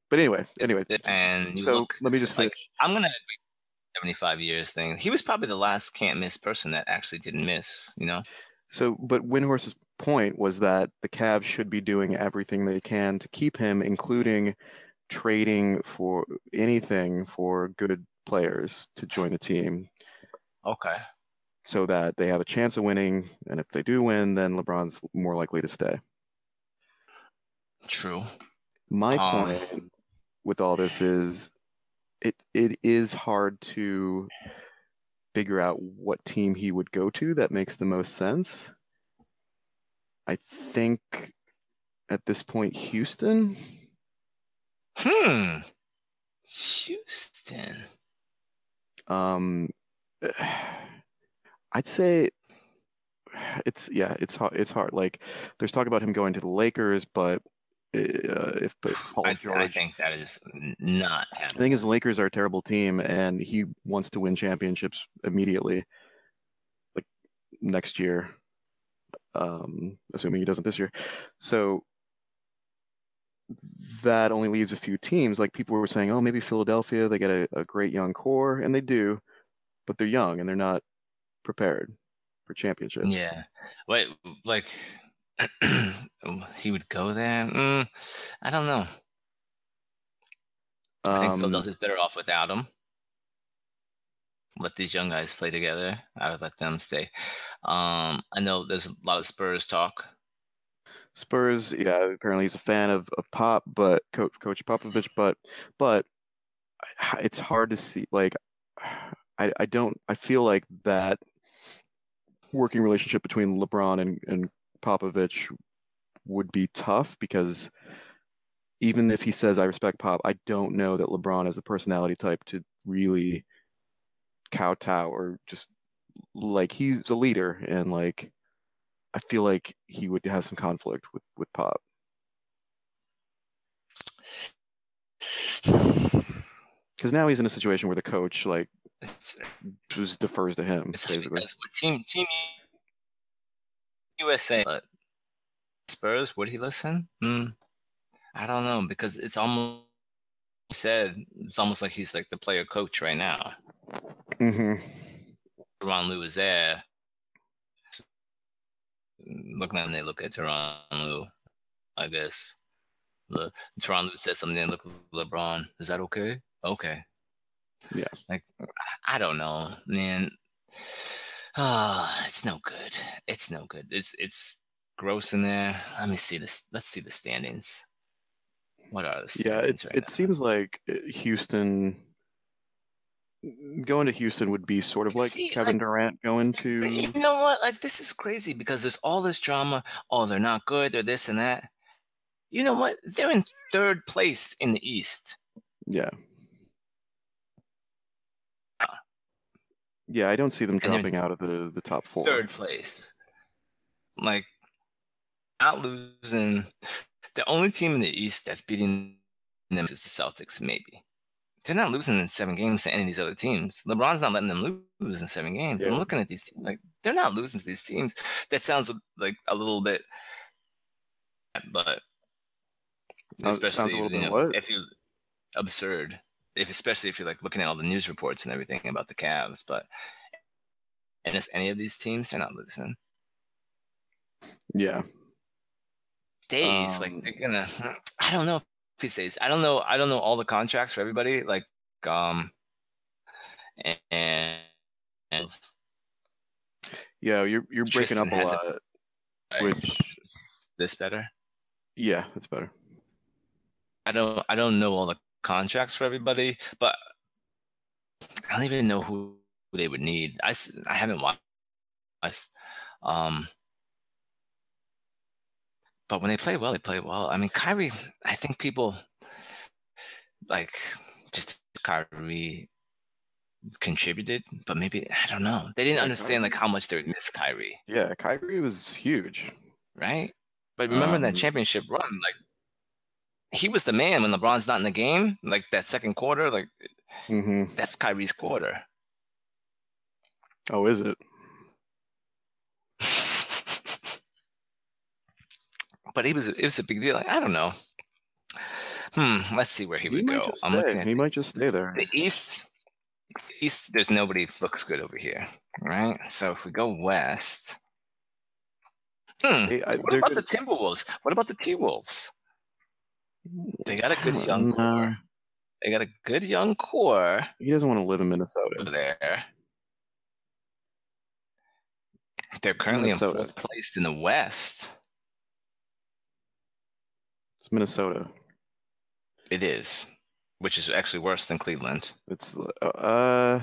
But anyway, anyway. and you So look, let me just like. I'm gonna agree with 75 years thing. He was probably the last can't miss person that actually didn't miss. You know, So, but Windhorst's point was that the Cavs should be doing everything they can to keep him, including trading for anything for good players to join the team okay. so that they have a chance of winning. And if they do win, then LeBron's more likely to stay. True. My Um, point with all this is it it is hard to figure out what team he would go to that makes the most sense. I think at this point Houston. Hmm. Houston. Um I'd say it's yeah, it's hard it's hard. Like there's talk about him going to the Lakers, but uh, if Paul I, George I think that is not The happening. thing is, the Lakers are a terrible team, and he wants to win championships immediately, like next year. Um, assuming he doesn't this year. So that only leaves a few teams. Like people were saying, oh, maybe Philadelphia, they get a, a great young core, and they do, but they're young and they're not prepared for championship. Yeah. Wait, like he would go there? Mm, I don't know. I think Um, Philadelphia's better off without him. Let these young guys play together. I would let them stay. Um, I know there's a lot of Spurs talk. Spurs, yeah, apparently he's a fan of, of Pop, but Coach Coach Popovich, but but it's hard to see. Like, I I don't. I feel like that working relationship between LeBron and and Popovich would be tough because even if he says I respect Pop, I don't know that LeBron is the personality type to really kowtow or just like he's a leader and like I feel like he would have some conflict with with Pop. Because now he's in a situation where the coach like just defers to him. it's basically. because with team team USA, but Spurs would he listen? Hmm. I don't know because it's almost said it's almost like he's like the player coach right now. hmm Tyronn Lue is there. Looking at them, they look at Tyronn Lue. I guess. Le, Tyronn Lue says something. They look at LeBron. Is that okay? Okay. Yeah. Like I don't know, man. Ah, it's no good. It's no good. It's it's gross in there. Let me see this. Let's see the standings. What are the Yeah, it right it now? seems like uh, Houston going to Houston would be sort of like See, Kevin like- Durant going to. You know what? Like this is crazy because there's all this drama. Oh, they're not good. They're this and that. You know what? They're in third place in the East. Yeah. Yeah, I don't see them dropping out of the the top four. Third place. Like not losing. The only team in the East that's beating them is the Celtics. Maybe they're not losing in seven games to any of these other teams. LeBron's not letting them lose in seven games. I'm Yeah. looking at these teams, like they're not losing to these teams. That sounds like a little bit, but Sounds, especially sounds a little bit know, if you absurd if especially if you're like looking at all the news reports and everything about the Cavs, but and it's any of these teams, they're not losing. Yeah. Days Um, like they're gonna. I don't know if he says. I don't know. I don't know all the contracts for everybody. Like um, and, and Yeah, you're you're breaking Tristan up a lot. like, Which is this better? yeah, that's better. I don't. I don't know all the contracts for everybody, but I don't even know who they would need. I, I haven't watched. Um, but when they play well, they play well. I mean, Kyrie. I think people like just Kyrie contributed, but maybe I don't know. They didn't understand like how much they would miss Kyrie, Yeah, Kyrie was huge. right? But remember in that Um, championship run, like he was the man when LeBron's not in the game. Like that second quarter, like hmm that's Kyrie's quarter. Oh, is it? but he was it was a big deal. Like, I don't know. Hmm. Let's see where he, He would go. I'm looking at He might just stay there. the East. East. There's nobody looks good over here, right? So if we go west, hmm. Hey, I- What about good- the Timberwolves? What about the T Wolves? They got a good young Nah, core. They got a good young core he doesn't want to live in Minnesota. there. They're currently Minnesota. in fourth place in the West. It's Minnesota. It is, which is actually worse than Cleveland. It's uh.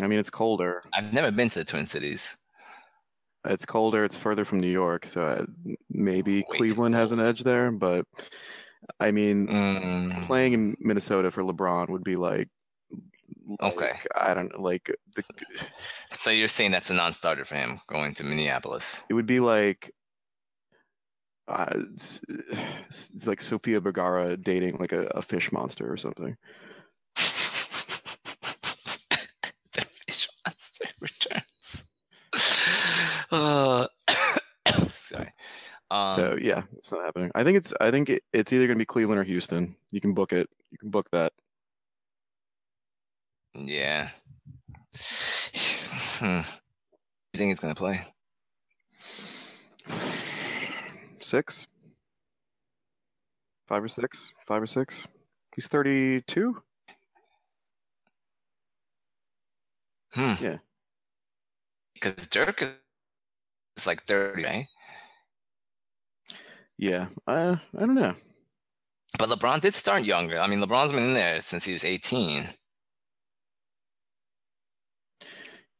I mean, it's colder. I've never been to the Twin Cities. It's colder. It's further from New York, so uh, maybe Way Cleveland has an edge there. But I mean, Mm, playing in Minnesota for LeBron would be like, Okay. I don't like the, so you're saying that's a non-starter for him going to Minneapolis? it would be like uh, it's, it's like Sofia Vergara dating like a, a fish monster or something. the fish monster. Uh, sorry. Um, so yeah, it's not happening. I think it's I think it, it's either gonna be Cleveland or Houston. You can book it. You can book that. yeah. Hmm. You think he's gonna play? Six, five or six, five or six. He's thirty-two. Hmm. Yeah. Because Dirk is like 30, right? Yeah. Uh, I don't know. But LeBron did start younger. I mean, LeBron's been in there since he was 18.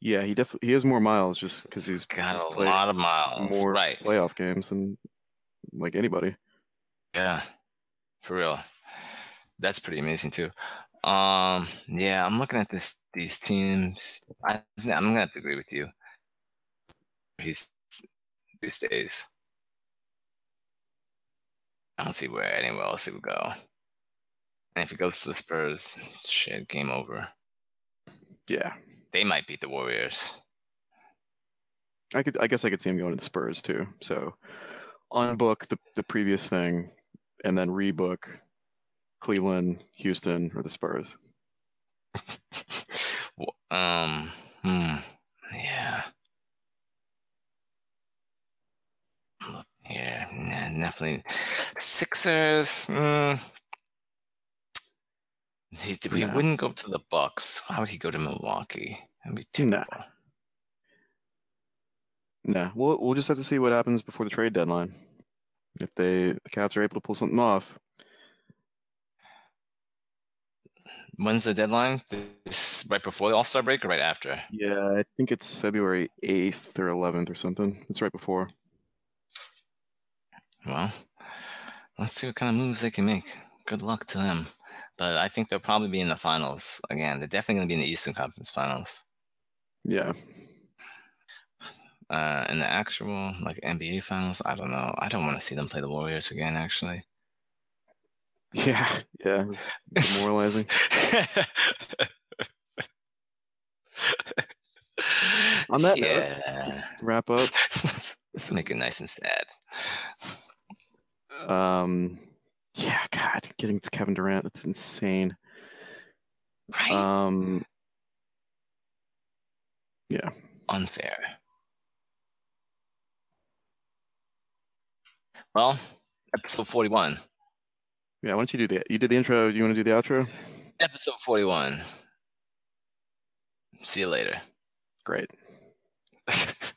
Yeah, he definitely he has more miles just because he's got he's a lot of miles. more right. playoff games than like anybody. Yeah. For real. That's pretty amazing too. Um, yeah, I'm looking at this these teams. I I'm gonna have to agree with you. He's these days. I don't see where anywhere else he would go. And if he goes to the Spurs, shit, game over. Yeah, They might beat the Warriors. I could. I guess I could see him going to the Spurs too. So, unbook the the previous thing, and then rebook Cleveland, Houston, or the Spurs. Um, hmm, yeah. Yeah, definitely. Sixers. Mm, he, Nah. wouldn't go to the Bucks. Why would he go to Milwaukee? That'd be Nah. terrible. Nah, we'll we'll just have to see what happens before the trade deadline. If they the Cavs are able to pull something off, When's the deadline? This right before the All Star break or right after? Yeah, I think it's February 8th or 11th or something. It's right before. Well, let's see what kind of moves they can make. Good luck to them. But I think they'll probably be in the finals again. They're definitely going to be in the Eastern Conference Finals. Yeah. Uh, in the actual like NBA finals, I don't know. I don't want to see them play the Warriors again. Actually, Yeah, yeah, it's demoralizing. On that note, yeah, Let's wrap up. let's, let's make it nice and sad. Um, yeah, God, getting to Kevin Durant, that's insane. Right? Um, yeah, Unfair. Well, episode forty-one. yeah. Why don't you do the you did the intro? You want to do the outro? Episode forty-one. See you later. Great.